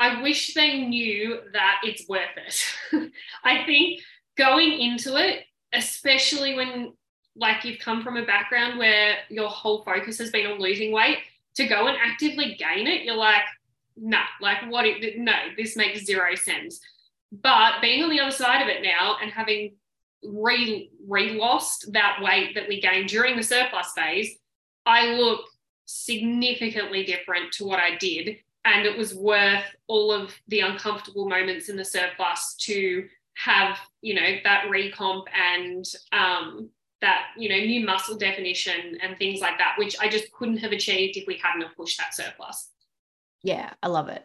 I wish they knew that it's worth it. I think going into it, especially when like you've come from a background where your whole focus has been on losing weight to go and actively gain it you're like nah like what it, no this makes zero sense but being on the other side of it now and having re lost that weight that we gained during the surplus phase I look significantly different to what I did. And it was worth all of the uncomfortable moments in the surplus to have, you know, that recomp and um, that, you know, new muscle definition and things like that, which I just couldn't have achieved if we hadn't have pushed that surplus. Yeah, I love it.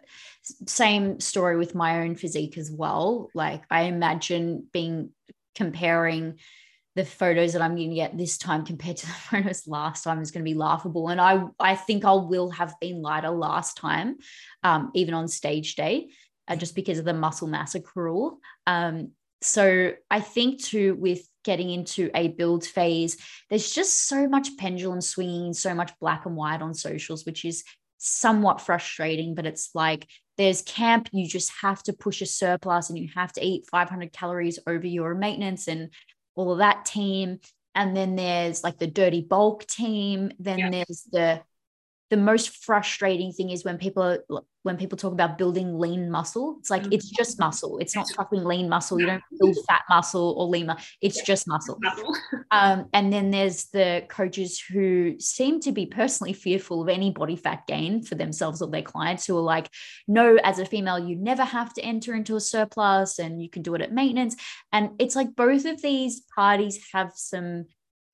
Same story with my own physique as well. Like I imagine being comparing the photos that I'm going to get this time compared to the photos last time is going to be laughable. And I, I think I will have been lighter last time, um, even on stage day, uh, just because of the muscle mass accrual. Um, so I think too, with getting into a build phase, there's just so much pendulum swinging, so much black and white on socials, which is somewhat frustrating, but it's like there's camp, you just have to push a surplus and you have to eat 500 calories over your maintenance and all of that team. And then there's like the dirty bulk team. Then yeah. there's the the most frustrating thing is when people are, when people talk about building lean muscle. It's like mm-hmm. it's just muscle. It's not fucking lean muscle. You don't build fat muscle or lean muscle it's just muscle. Um, and then there's the coaches who seem to be personally fearful of any body fat gain for themselves or their clients who are like no as a female you never have to enter into a surplus and you can do it at maintenance. And it's like both of these parties have some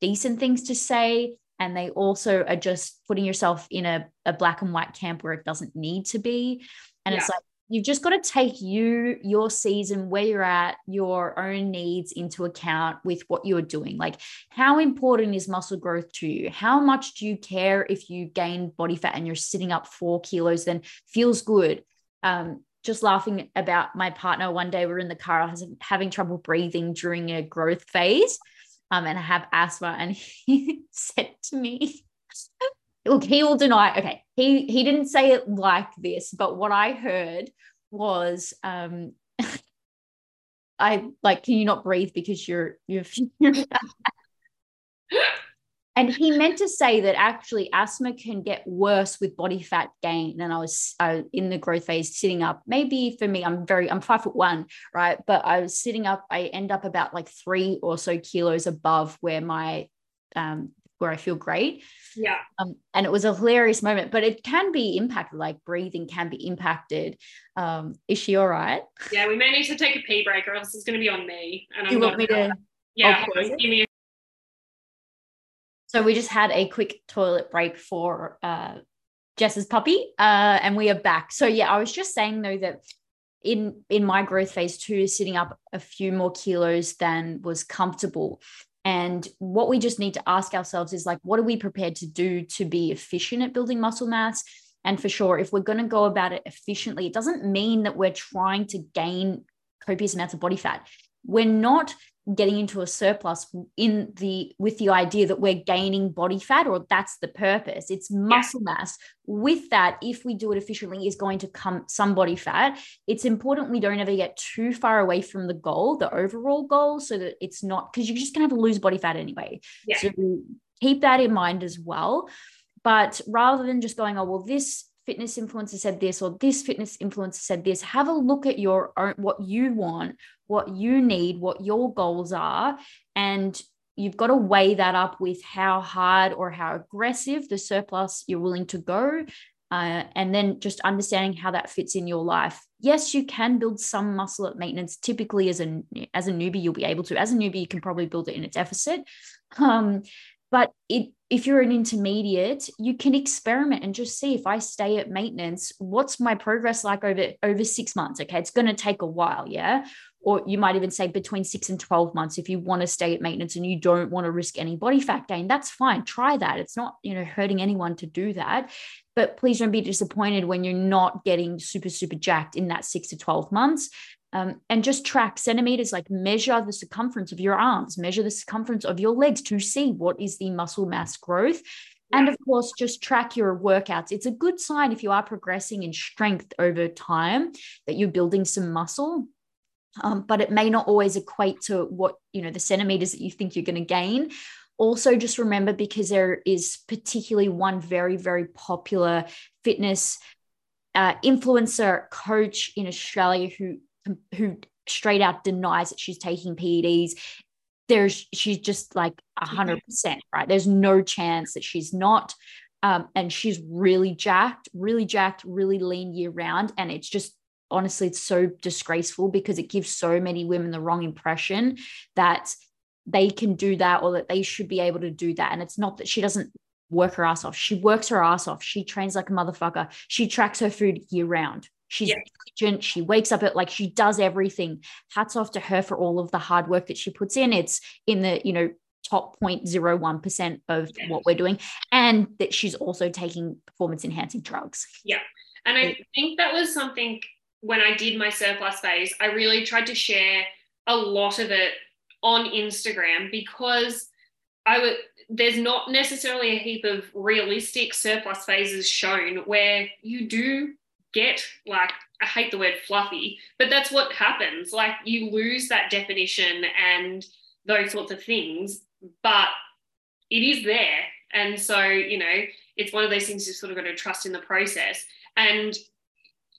decent things to say and they also are just putting yourself in a, a black and white camp where it doesn't need to be. And yeah. it's like you've just got to take you your season where you're at your own needs into account with what you're doing. Like how important is muscle growth to you? How much do you care if you gain body fat and you're sitting up four kilos? Then feels good. Um, just laughing about my partner one day we are in the car I was having trouble breathing during a growth phase um, and I have asthma. And he said to me, look, he will deny, okay, he, he didn't say it like this, but what I heard was, um, I like, can you not breathe because you're, you're, you're and he meant to say that actually asthma can get worse with body fat gain. And i was uh, in the growth phase sitting up maybe for me i'm very i'm five foot one right? But i was sitting up i end up about like three or so kilos above where my um where i feel great. Yeah. Um, and it was a hilarious moment but it can be impacted like breathing can be impacted. Um is she all right? Yeah we may need to take a pee break or else it's going to be on me and i'm you want me to? yeah give me so we just had a quick toilet break for uh, Jess's puppy, uh, and we are back. So yeah, I was just saying though that in in my growth phase two, sitting up a few more kilos than was comfortable. And what we just need to ask ourselves is like, what are we prepared to do to be efficient at building muscle mass? And for sure, if we're going to go about it efficiently, it doesn't mean that we're trying to gain copious amounts of body fat. We're not getting into a surplus in the with the idea that we're gaining body fat or that's the purpose. It's muscle yeah. mass. With that if we do it efficiently is going to come some body fat. It's important we don't ever get too far away from the goal the overall goal so that it's not because you're just going to have to lose body fat anyway. Yeah. so keep that in mind as well. But rather than just going oh well this fitness influencer said this or this fitness influencer said this. Have a look at your own what you want what you need what your goals are and you've got to weigh that up with how hard or how aggressive the surplus you're willing to go uh, and then just understanding how that fits in your life. Yes you can build some muscle at maintenance. Typically as a as a newbie you'll be able to. As a newbie you can probably build it in a deficit. Um, but it if you're an intermediate you can experiment and just see if i stay at maintenance what's my progress like over over six months? Okay it's going to take a while yeah? Or you might even say between six and 12 months if you want to stay at maintenance and you don't want to risk any body fat gain that's fine try that. It's not you know hurting anyone to do that. But please don't be disappointed when you're not getting super super jacked in that six to 12 months um, and just track centimeters, like measure the circumference of your arms, measure the circumference of your legs to see what is the muscle mass growth. And of course, just track your workouts. It's a good sign if you are progressing in strength over time that you're building some muscle. Um, but it may not always equate to what, you know, the centimeters that you think you're going to gain. Also, just remember because there is particularly one very, very popular fitness uh, influencer coach in Australia who who straight out denies that she's taking PEDs there's she's just like a hundred percent right. There's no chance that she's not. Um, and she's really jacked, really jacked, really lean year round. And it's just honestly, it's so disgraceful because it gives so many women the wrong impression that they can do that or that they should be able to do that. And it's not that she doesn't work her ass off. She works her ass off. She trains like a motherfucker. She tracks her food year round. She's yeah. diligent. She wakes up at like she does everything. Hats off to her for all of the hard work that she puts in. It's in the, you know, top 0.01% of yeah. what we're doing. And that she's also taking performance enhancing drugs. Yeah. And I think that was something when I did my surplus phase, I really tried to share a lot of it on Instagram because I would there's not necessarily a heap of realistic surplus phases shown where you do get like I hate the word fluffy, but that's what happens. Like you lose that definition and those sorts of things, but it is there. And so, you know, it's one of those things you sort of got to trust in the process. And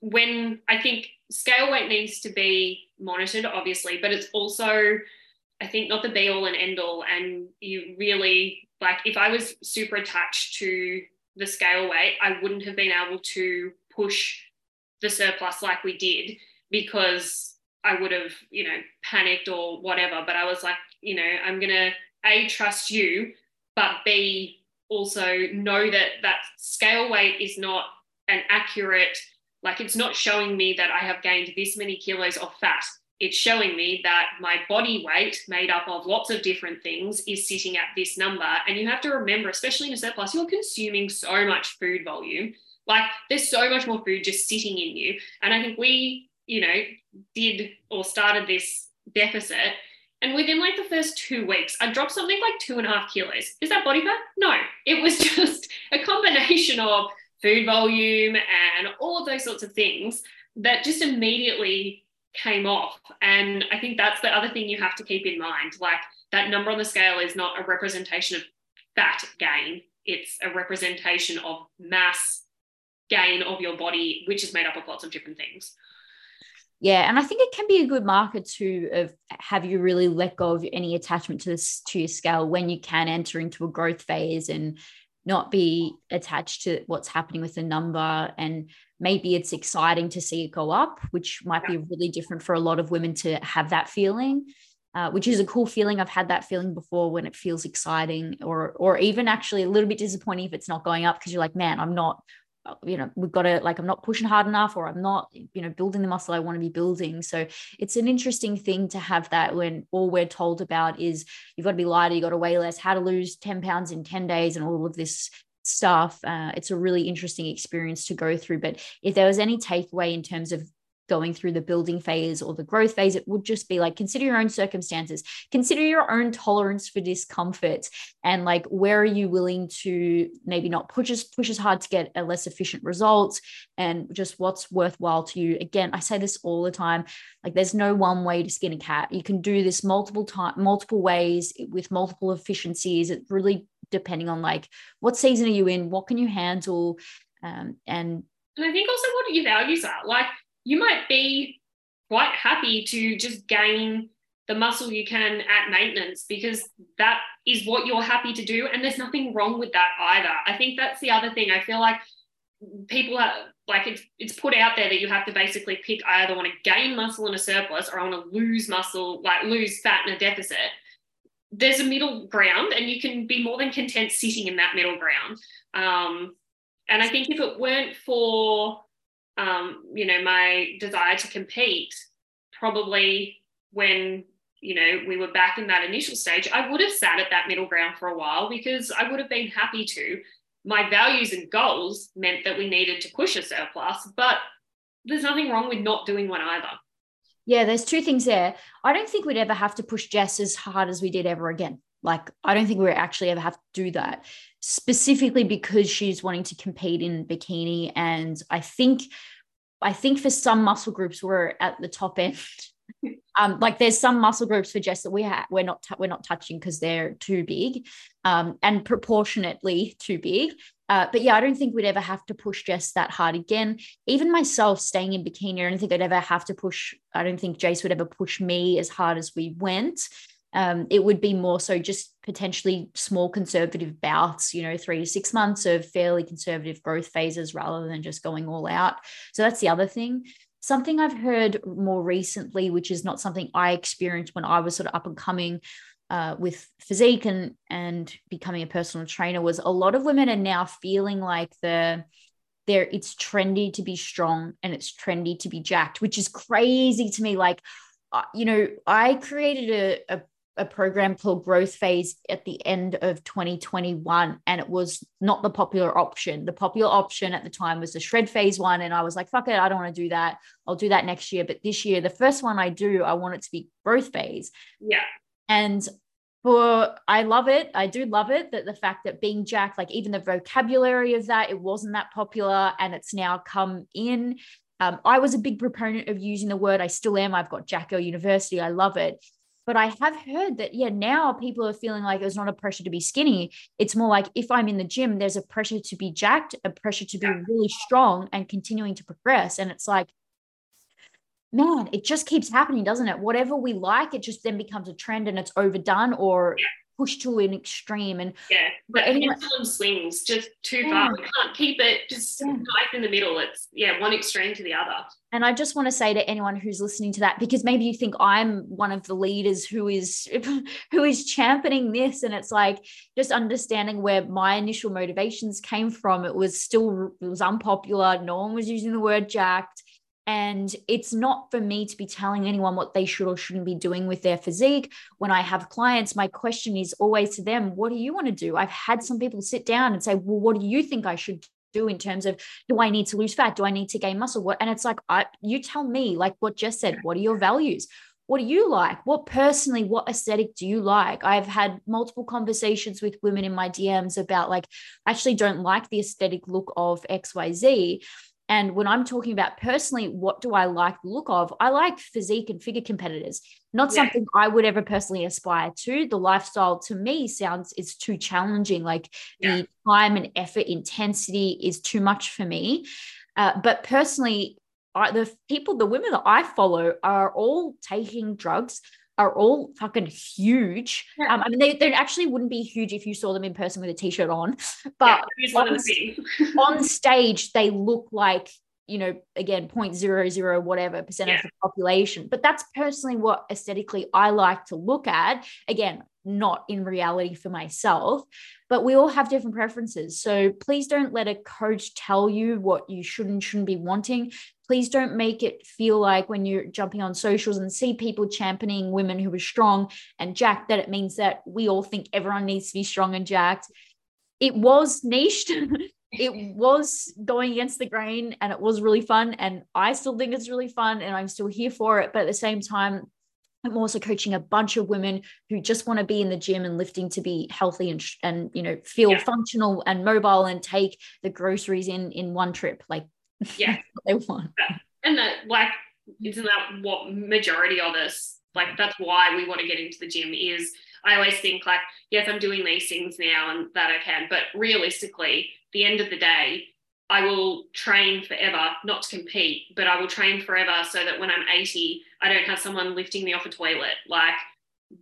when I think scale weight needs to be monitored, obviously, but it's also, I think, not the be all and end all. And you really, like, if I was super attached to the scale weight, I wouldn't have been able to push the surplus like we did because I would have, you know, panicked or whatever. But I was like, you know, I'm going to A, trust you, but B, also know that that scale weight is not an accurate like it's not showing me that I have gained this many kilos of fat. It's showing me that my body weight, made up of lots of different things, is sitting at this number. And you have to remember, especially in a surplus, you're consuming so much food volume. Like there's so much more food just sitting in you. And I think we, you know, did or started this deficit. And within like the first two weeks, I dropped something like two and a half kilos. Is that body fat? No, it was just a combination of food volume and all of those sorts of things that just immediately came off. And I think that's the other thing you have to keep in mind. Like that number on the scale is not a representation of fat gain, it's a representation of mass gain of your body, which is made up of lots of different things. Yeah, and I think it can be a good marker too of have you really let go of any attachment to this to your scale when you can enter into a growth phase and not be attached to what's happening with the number and maybe it's exciting to see it go up which might yeah. be really different for a lot of women to have that feeling uh, which is a cool feeling i've had that feeling before when it feels exciting or or even actually a little bit disappointing if it's not going up because you're like man i'm not you know we've got to like i'm not pushing hard enough or i'm not you know building the muscle i want to be building. So it's an interesting thing to have that when all we're told about is you've got to be lighter you've got to weigh less how to lose 10 pounds in 10 days and all of this stuff. Uh, it's a really interesting experience to go through. But if there was any takeaway in terms of going through the building phase or the growth phase it would just be like consider your own circumstances. Consider your own tolerance for discomfort and like where are you willing to maybe not push as push as hard to get a less efficient result and just what's worthwhile to you. Again i say this all the time like there's no one way to skin a cat. You can do this multiple time multiple ways with multiple efficiencies. It really depending on like what season are you in? What can you handle? Um, and and I think also what your values are. Like you might be quite happy to just gain the muscle you can at maintenance because that is what you're happy to do. And there's nothing wrong with that either. I think that's the other thing. I feel like people are like it's it's put out there that you have to basically pick I either want to gain muscle in a surplus or I want to lose muscle, like lose fat in a deficit. There's a middle ground, and you can be more than content sitting in that middle ground. Um, and I think if it weren't for um, you know, my desire to compete, probably when, you know, we were back in that initial stage, I would have sat at that middle ground for a while because I would have been happy to. My values and goals meant that we needed to push a surplus, but there's nothing wrong with not doing one either. Yeah, there's two things there. I don't think we'd ever have to push Jess as hard as we did ever again. Like, I don't think we actually ever have to do that specifically because she's wanting to compete in bikini. And I think, I think for some muscle groups, we're at the top end. um, like there's some muscle groups for Jess that we have we're not t- we're not touching because they're too big, um, and proportionately too big. Uh, but yeah, I don't think we'd ever have to push Jess that hard again. Even myself staying in bikini, I don't think I'd ever have to push. I don't think Jace would ever push me as hard as we went. Um, it would be more so just potentially small conservative bouts, you know, three to six months of fairly conservative growth phases rather than just going all out. So that's the other thing. Something I've heard more recently, which is not something I experienced when I was sort of up and coming uh, with physique and and becoming a personal trainer, was a lot of women are now feeling like the there it's trendy to be strong and it's trendy to be jacked, which is crazy to me. Like, uh, you know, I created a, a a program called Growth Phase at the end of 2021, and it was not the popular option. The popular option at the time was the Shred Phase one, and I was like, fuck it, I don't want to do that. I'll do that next year. But this year, the first one I do, I want it to be Growth Phase. Yeah. And for I love it. I do love it that the fact that being Jack, like even the vocabulary of that, it wasn't that popular, and it's now come in. Um, I was a big proponent of using the word. I still am. I've got Jacko University. I love it. But I have heard that, yeah, now people are feeling like it's not a pressure to be skinny. It's more like if I'm in the gym, there's a pressure to be jacked, a pressure to be really strong and continuing to progress. And it's like, man, it just keeps happening, doesn't it? Whatever we like, it just then becomes a trend and it's overdone or pushed to an extreme and yeah but anyway, pendulum swings just too yeah. far. We can't keep it just yeah. in the middle. It's yeah one extreme to the other. And i just want to say to anyone who's listening to that because maybe you think i'm one of the leaders who is who is championing this and it's like just understanding where my initial motivations came from. It was still it was unpopular. No one was using the word jacked and it's not for me to be telling anyone what they should or shouldn't be doing with their physique. When I have clients, my question is always to them, what do you want to do? I've had some people sit down and say, well, what do you think I should do in terms of do I need to lose fat? Do I need to gain muscle? What and it's like I you tell me, like what Jess said, what are your values? What do you like? What personally, what aesthetic do you like? I've had multiple conversations with women in my DMs about like, I actually don't like the aesthetic look of XYZ. And when I'm talking about personally, what do I like the look of? I like physique and figure competitors, not yeah. something I would ever personally aspire to. The lifestyle to me sounds is too challenging. Like yeah. the time and effort intensity is too much for me. Uh, but personally, I, the people, the women that I follow are all taking drugs are all fucking huge. Yeah. Um, I mean, they, they actually wouldn't be huge if you saw them in person with a t-shirt on, but yeah, on, on, stage they look like you know again 0.00 whatever percent yeah. of the population. But that's personally what aesthetically I like to look at. Again, not in reality for myself, but we all have different preferences. So please don't let a coach tell you what you should and shouldn't be wanting. Please don't make it feel like when you're jumping on socials and see people championing women who are strong and jacked that it means that we all think everyone needs to be strong and jacked. It was niched. It was going against the grain and it was really fun and i still think it's really fun and i'm still here for it but at the same time I'm also coaching a bunch of women who just want to be in the gym and lifting to be healthy and and you know feel yeah. functional and mobile and take the groceries in in one trip. Like yeah they want and that like isn't that what majority of us like that's why we want to get into the gym is i always think like yes i'm doing these things now and that i can but realistically the end of the day i will train forever not to compete but i will train forever so that when i'm 80 i don't have someone lifting me off a toilet like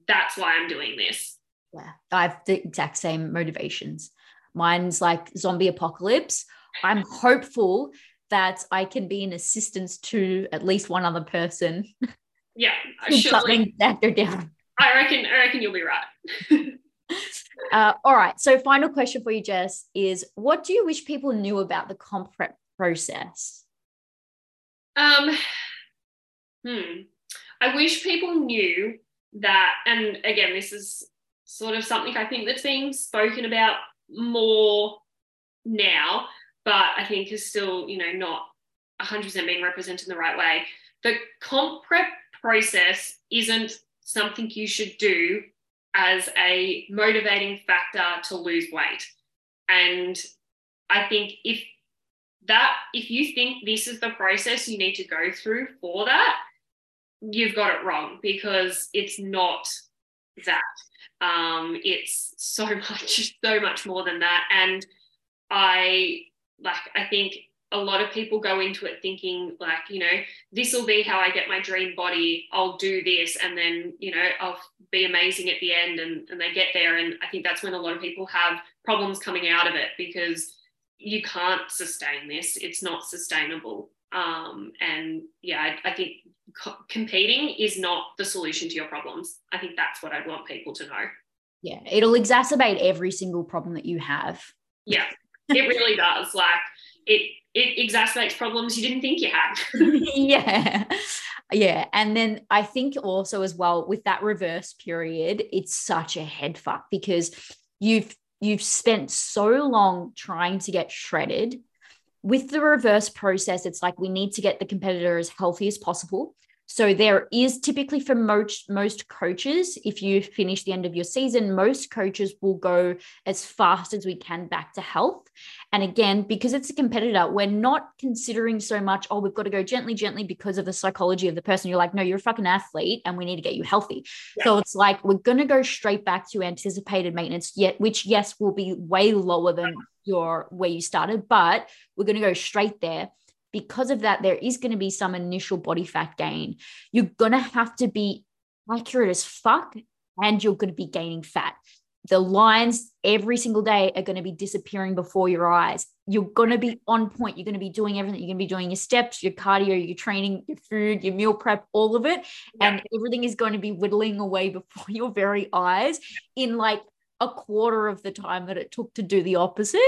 that's why i'm doing this yeah i have the exact same motivations mine's like zombie apocalypse i'm hopeful that I can be an assistance to at least one other person. Yeah, something that they're down. I reckon. I reckon you'll be right. uh, all right. So, final question for you, Jess, is what do you wish people knew about the comp prep process? Um, hmm. I wish people knew that, and again, this is sort of something I think that's being spoken about more now but I think is still, you know, not 100% being represented in the right way. The comp prep process isn't something you should do as a motivating factor to lose weight. And I think if that, if you think this is the process you need to go through for that, you've got it wrong because it's not that. Um, it's so much, so much more than that. And I like I think a lot of people go into it thinking like you know this will be how i get my dream body i'll do this and then you know i'll be amazing at the end and, and they get there. And I think that's when a lot of people have problems coming out of it because you can't sustain this. It's not sustainable. Um, and yeah, I, I think co- competing is not the solution to your problems. I think that's what i'd want people to know. Yeah, it'll exacerbate every single problem that you have. Yeah, it really does. Like it, it exacerbates problems you didn't think you had. yeah. Yeah. And then I think also as well with that reverse period, it's such a head fuck because you've you've spent so long trying to get shredded. With the reverse process, it's like we need to get the competitor as healthy as possible. So there is typically for most most coaches, if you finish the end of your season, most coaches will go as fast as we can back to health. And again, because it's a competitor, we're not considering so much, oh, we've got to go gently, gently because of the psychology of the person. You're like, no, you're a fucking athlete and we need to get you healthy. Yeah. So it's like we're gonna go straight back to anticipated maintenance, yet which yes will be way lower than your where you started, but we're gonna go straight there because of that, there is going to be some initial body fat gain. You're going to have to be accurate as fuck and you're going to be gaining fat. The lines every single day are going to be disappearing before your eyes. You're going to be on point. You're going to be doing everything. You're going to be doing your steps, your cardio, your training, your food, your meal prep, all of it. Yeah. And everything is going to be whittling away before your very eyes in like a quarter of the time that it took to do the opposite.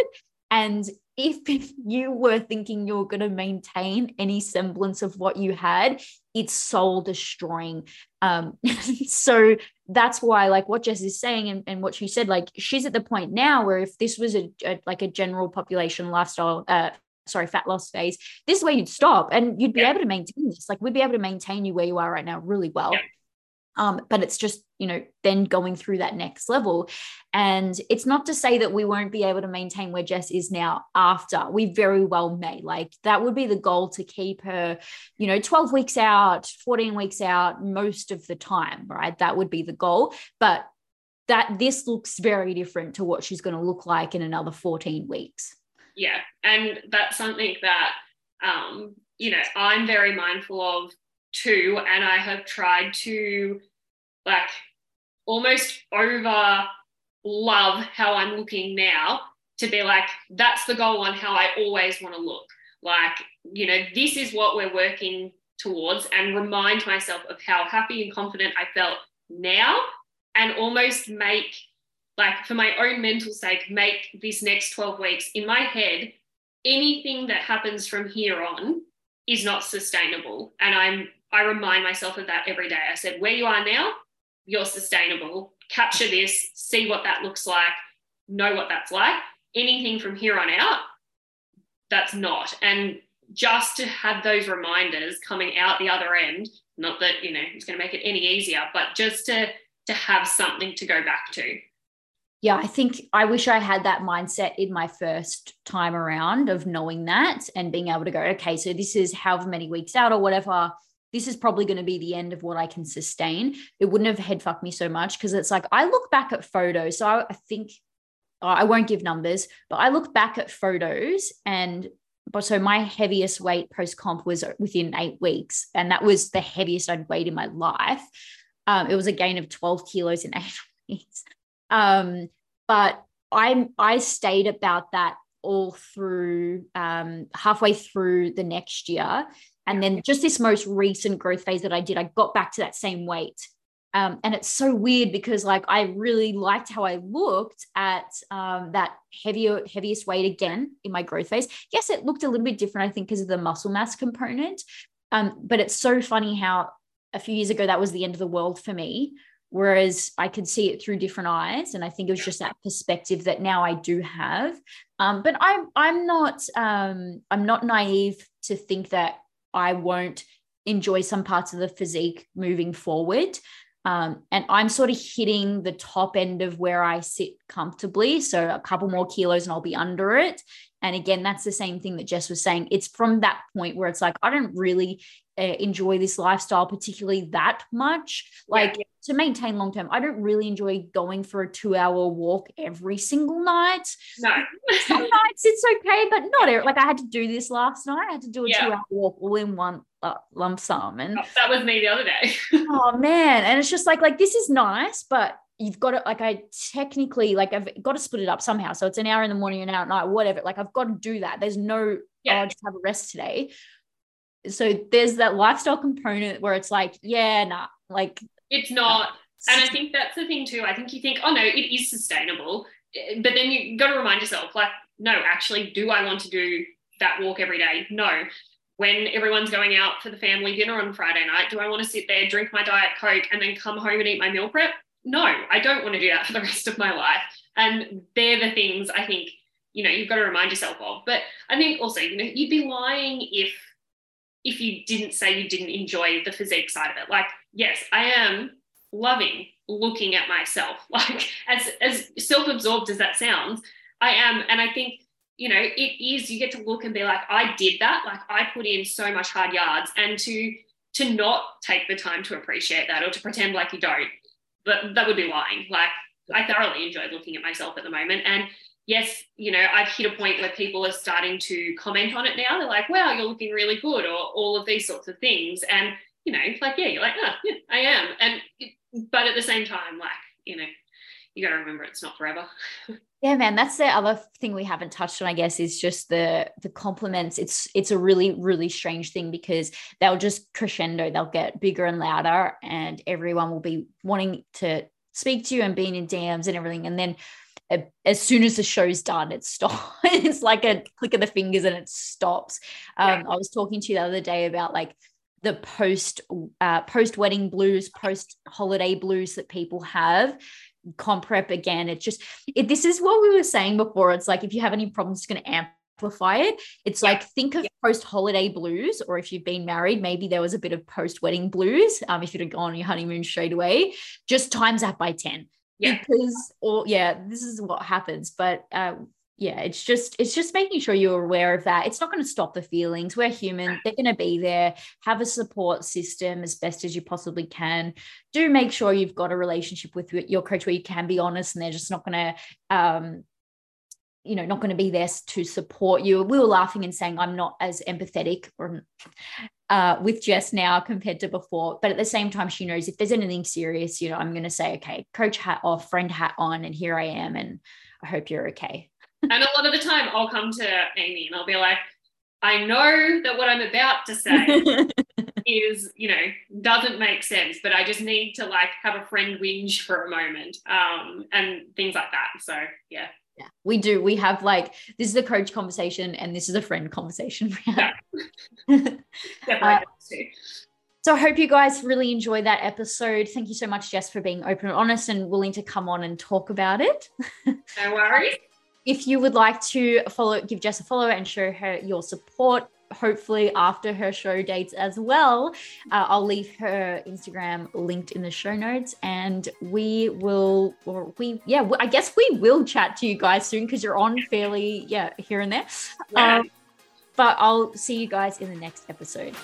And if you were thinking you're going to maintain any semblance of what you had, it's soul destroying. Um, so that's why, like what Jess is saying and, and what she said, like she's at the point now where if this was a, a like a general population lifestyle, uh, sorry, fat loss phase, this is where you'd stop and you'd be yeah. able to maintain this. Like we'd be able to maintain you where you are right now really well. Yeah. Um, but it's just, you know, then going through that next level. And it's not to say that we won't be able to maintain where Jess is now after. We very well may. Like that would be the goal to keep her, you know, 12 weeks out, 14 weeks out most of the time, right? That would be the goal. But that this looks very different to what she's going to look like in another 14 weeks. Yeah. And that's something that, um, you know, I'm very mindful of too. And I have tried to like almost over love how I'm looking now to be like, that's the goal on how I always want to look. Like, you know, this is what we're working towards, and remind myself of how happy and confident I felt now, and almost make, like, for my own mental sake, make this next 12 weeks in my head, anything that happens from here on is not sustainable. And I'm I remind myself of that every day. I said, where you are now, you're sustainable. Capture this, see what that looks like, know what that's like. Anything from here on out, that's not. And just to have those reminders coming out the other end, not that, you know, it's going to make it any easier, but just to to have something to go back to. Yeah, I think I wish I had that mindset in my first time around of knowing that and being able to go, okay, so this is however many weeks out or whatever this is probably going to be the end of what I can sustain. It wouldn't have head fucked me so much because it's like I look back at photos. So I, I think I won't give numbers, but I look back at photos and but so my heaviest weight post comp was within eight weeks, and that was the heaviest I'd weighed in my life. Um, it was a gain of 12 kilos in eight weeks. Um, but I I stayed about that all through um, halfway through the next year. And then just this most recent growth phase that I did, I got back to that same weight. Um, and it's so weird because like I really liked how I looked at um, that heavier heaviest weight again in my growth phase. Yes, it looked a little bit different, I think, because of the muscle mass component. Um, but it's so funny how a few years ago that was the end of the world for me, whereas I could see it through different eyes, and I think it was just that perspective that now I do have. Um, but I'm I'm not um, I'm not naive to think that I won't enjoy some parts of the physique moving forward. Um, and I'm sort of hitting the top end of where I sit comfortably. So a couple more kilos and I'll be under it. And again, that's the same thing that Jess was saying. It's from that point where it's like, I don't really uh, enjoy this lifestyle particularly that much. Like yeah. to maintain long term, I don't really enjoy going for a two hour walk every single night. No. Some nights it's okay, but not every, like I had to do this last night. I had to do a yeah. two hour walk all in one lump sum. And oh, that was me the other day. oh man. And it's just like, like this is nice, but you've got to like I technically like I've got to split it up somehow. So it's an hour in the morning, an hour at night, whatever. Like I've got to do that. There's no yeah. oh, I just have a rest today. So there's that lifestyle component where it's like, yeah, nah, like it's not. Uh, and I think that's the thing too. I think you think, oh no, it is sustainable. Eh, but then you got to remind yourself, like, no, actually, do I want to do that walk every day? No. When everyone's going out for the family dinner on Friday night, do I want to sit there, drink my Diet Coke, and then come home and eat my meal prep? No, I don't want to do that for the rest of my life. And they're the things I think, you know, you've got to remind yourself of. But I think also, you know, you'd be lying if if you didn't say you didn't enjoy the physique side of it. Like, yes, I am loving looking at myself. Like, as as self-absorbed as that sounds, I am. And I think, you know, it is, you get to look and be like, I did that. Like I put in so much hard yards. And to to not take the time to appreciate that or to pretend like you don't, that, that would be lying. Like I thoroughly enjoy looking at myself at the moment. And yes, you know, I've hit a point where people are starting to comment on it now. They're like, wow, you're looking really good, or all of these sorts of things. And, you know, like, yeah, you're like, oh, yeah, I am. And, but at the same time, like, you know, you got to remember it's not forever. Yeah, man, that's the other thing we haven't touched on, I guess, is just the the compliments. It's it's a really really strange thing because they'll just crescendo, they'll get bigger and louder, and everyone will be wanting to speak to you and being in DMs and everything, and then as soon as the show's done, it stops. it's like a click of the fingers and it stops. Um, yeah. I was talking to you the other day about like the post uh, post wedding blues, post holiday blues that people have comp prep again. It's just, it, this is what we were saying before. It's like, if you have any problems, it's going to amplify it. It's yeah. like, think of yeah. post holiday blues, or if you've been married, maybe there was a bit of post wedding blues. Um, if you'd have gone on your honeymoon straight away, just times that by 10. Yeah. Because, or yeah, this is what happens. But uh, yeah it's just it's just making sure you're aware of that. It's not going to stop the feelings. We're human. They're going to be there. Have a support system as best as you possibly can. Do make sure you've got a relationship with your coach where you can be honest and they're just not going to um you know not going to be there to support you. We were laughing and saying i'm not as empathetic or uh, with Jess now compared to before. But at the same time, she knows if there's anything serious, you know, I'm going to say, okay, coach hat off, friend hat on, and here I am. And I hope you're okay and a lot of the time I'll come to Amy and I'll be like, I know that what I'm about to say is, you know, doesn't make sense, but I just need to like have a friend whinge for a moment um, and things like that. So, yeah. Yeah, we do. We have like this is a coach conversation and this is a friend conversation. Yeah. Definitely. uh, so I hope you guys really enjoy that episode. Thank you so much, Jess, for being open and honest and willing to come on and talk about it. No worries if you would like to follow, give Jess a follow and show her your support, hopefully after her show dates as well. Uh, I'll leave her Instagram linked in the show notes, and we will, or we, yeah, I guess we will chat to you guys soon because you're on fairly, yeah, here and there. Yeah. Um, but I'll see you guys in the next episode.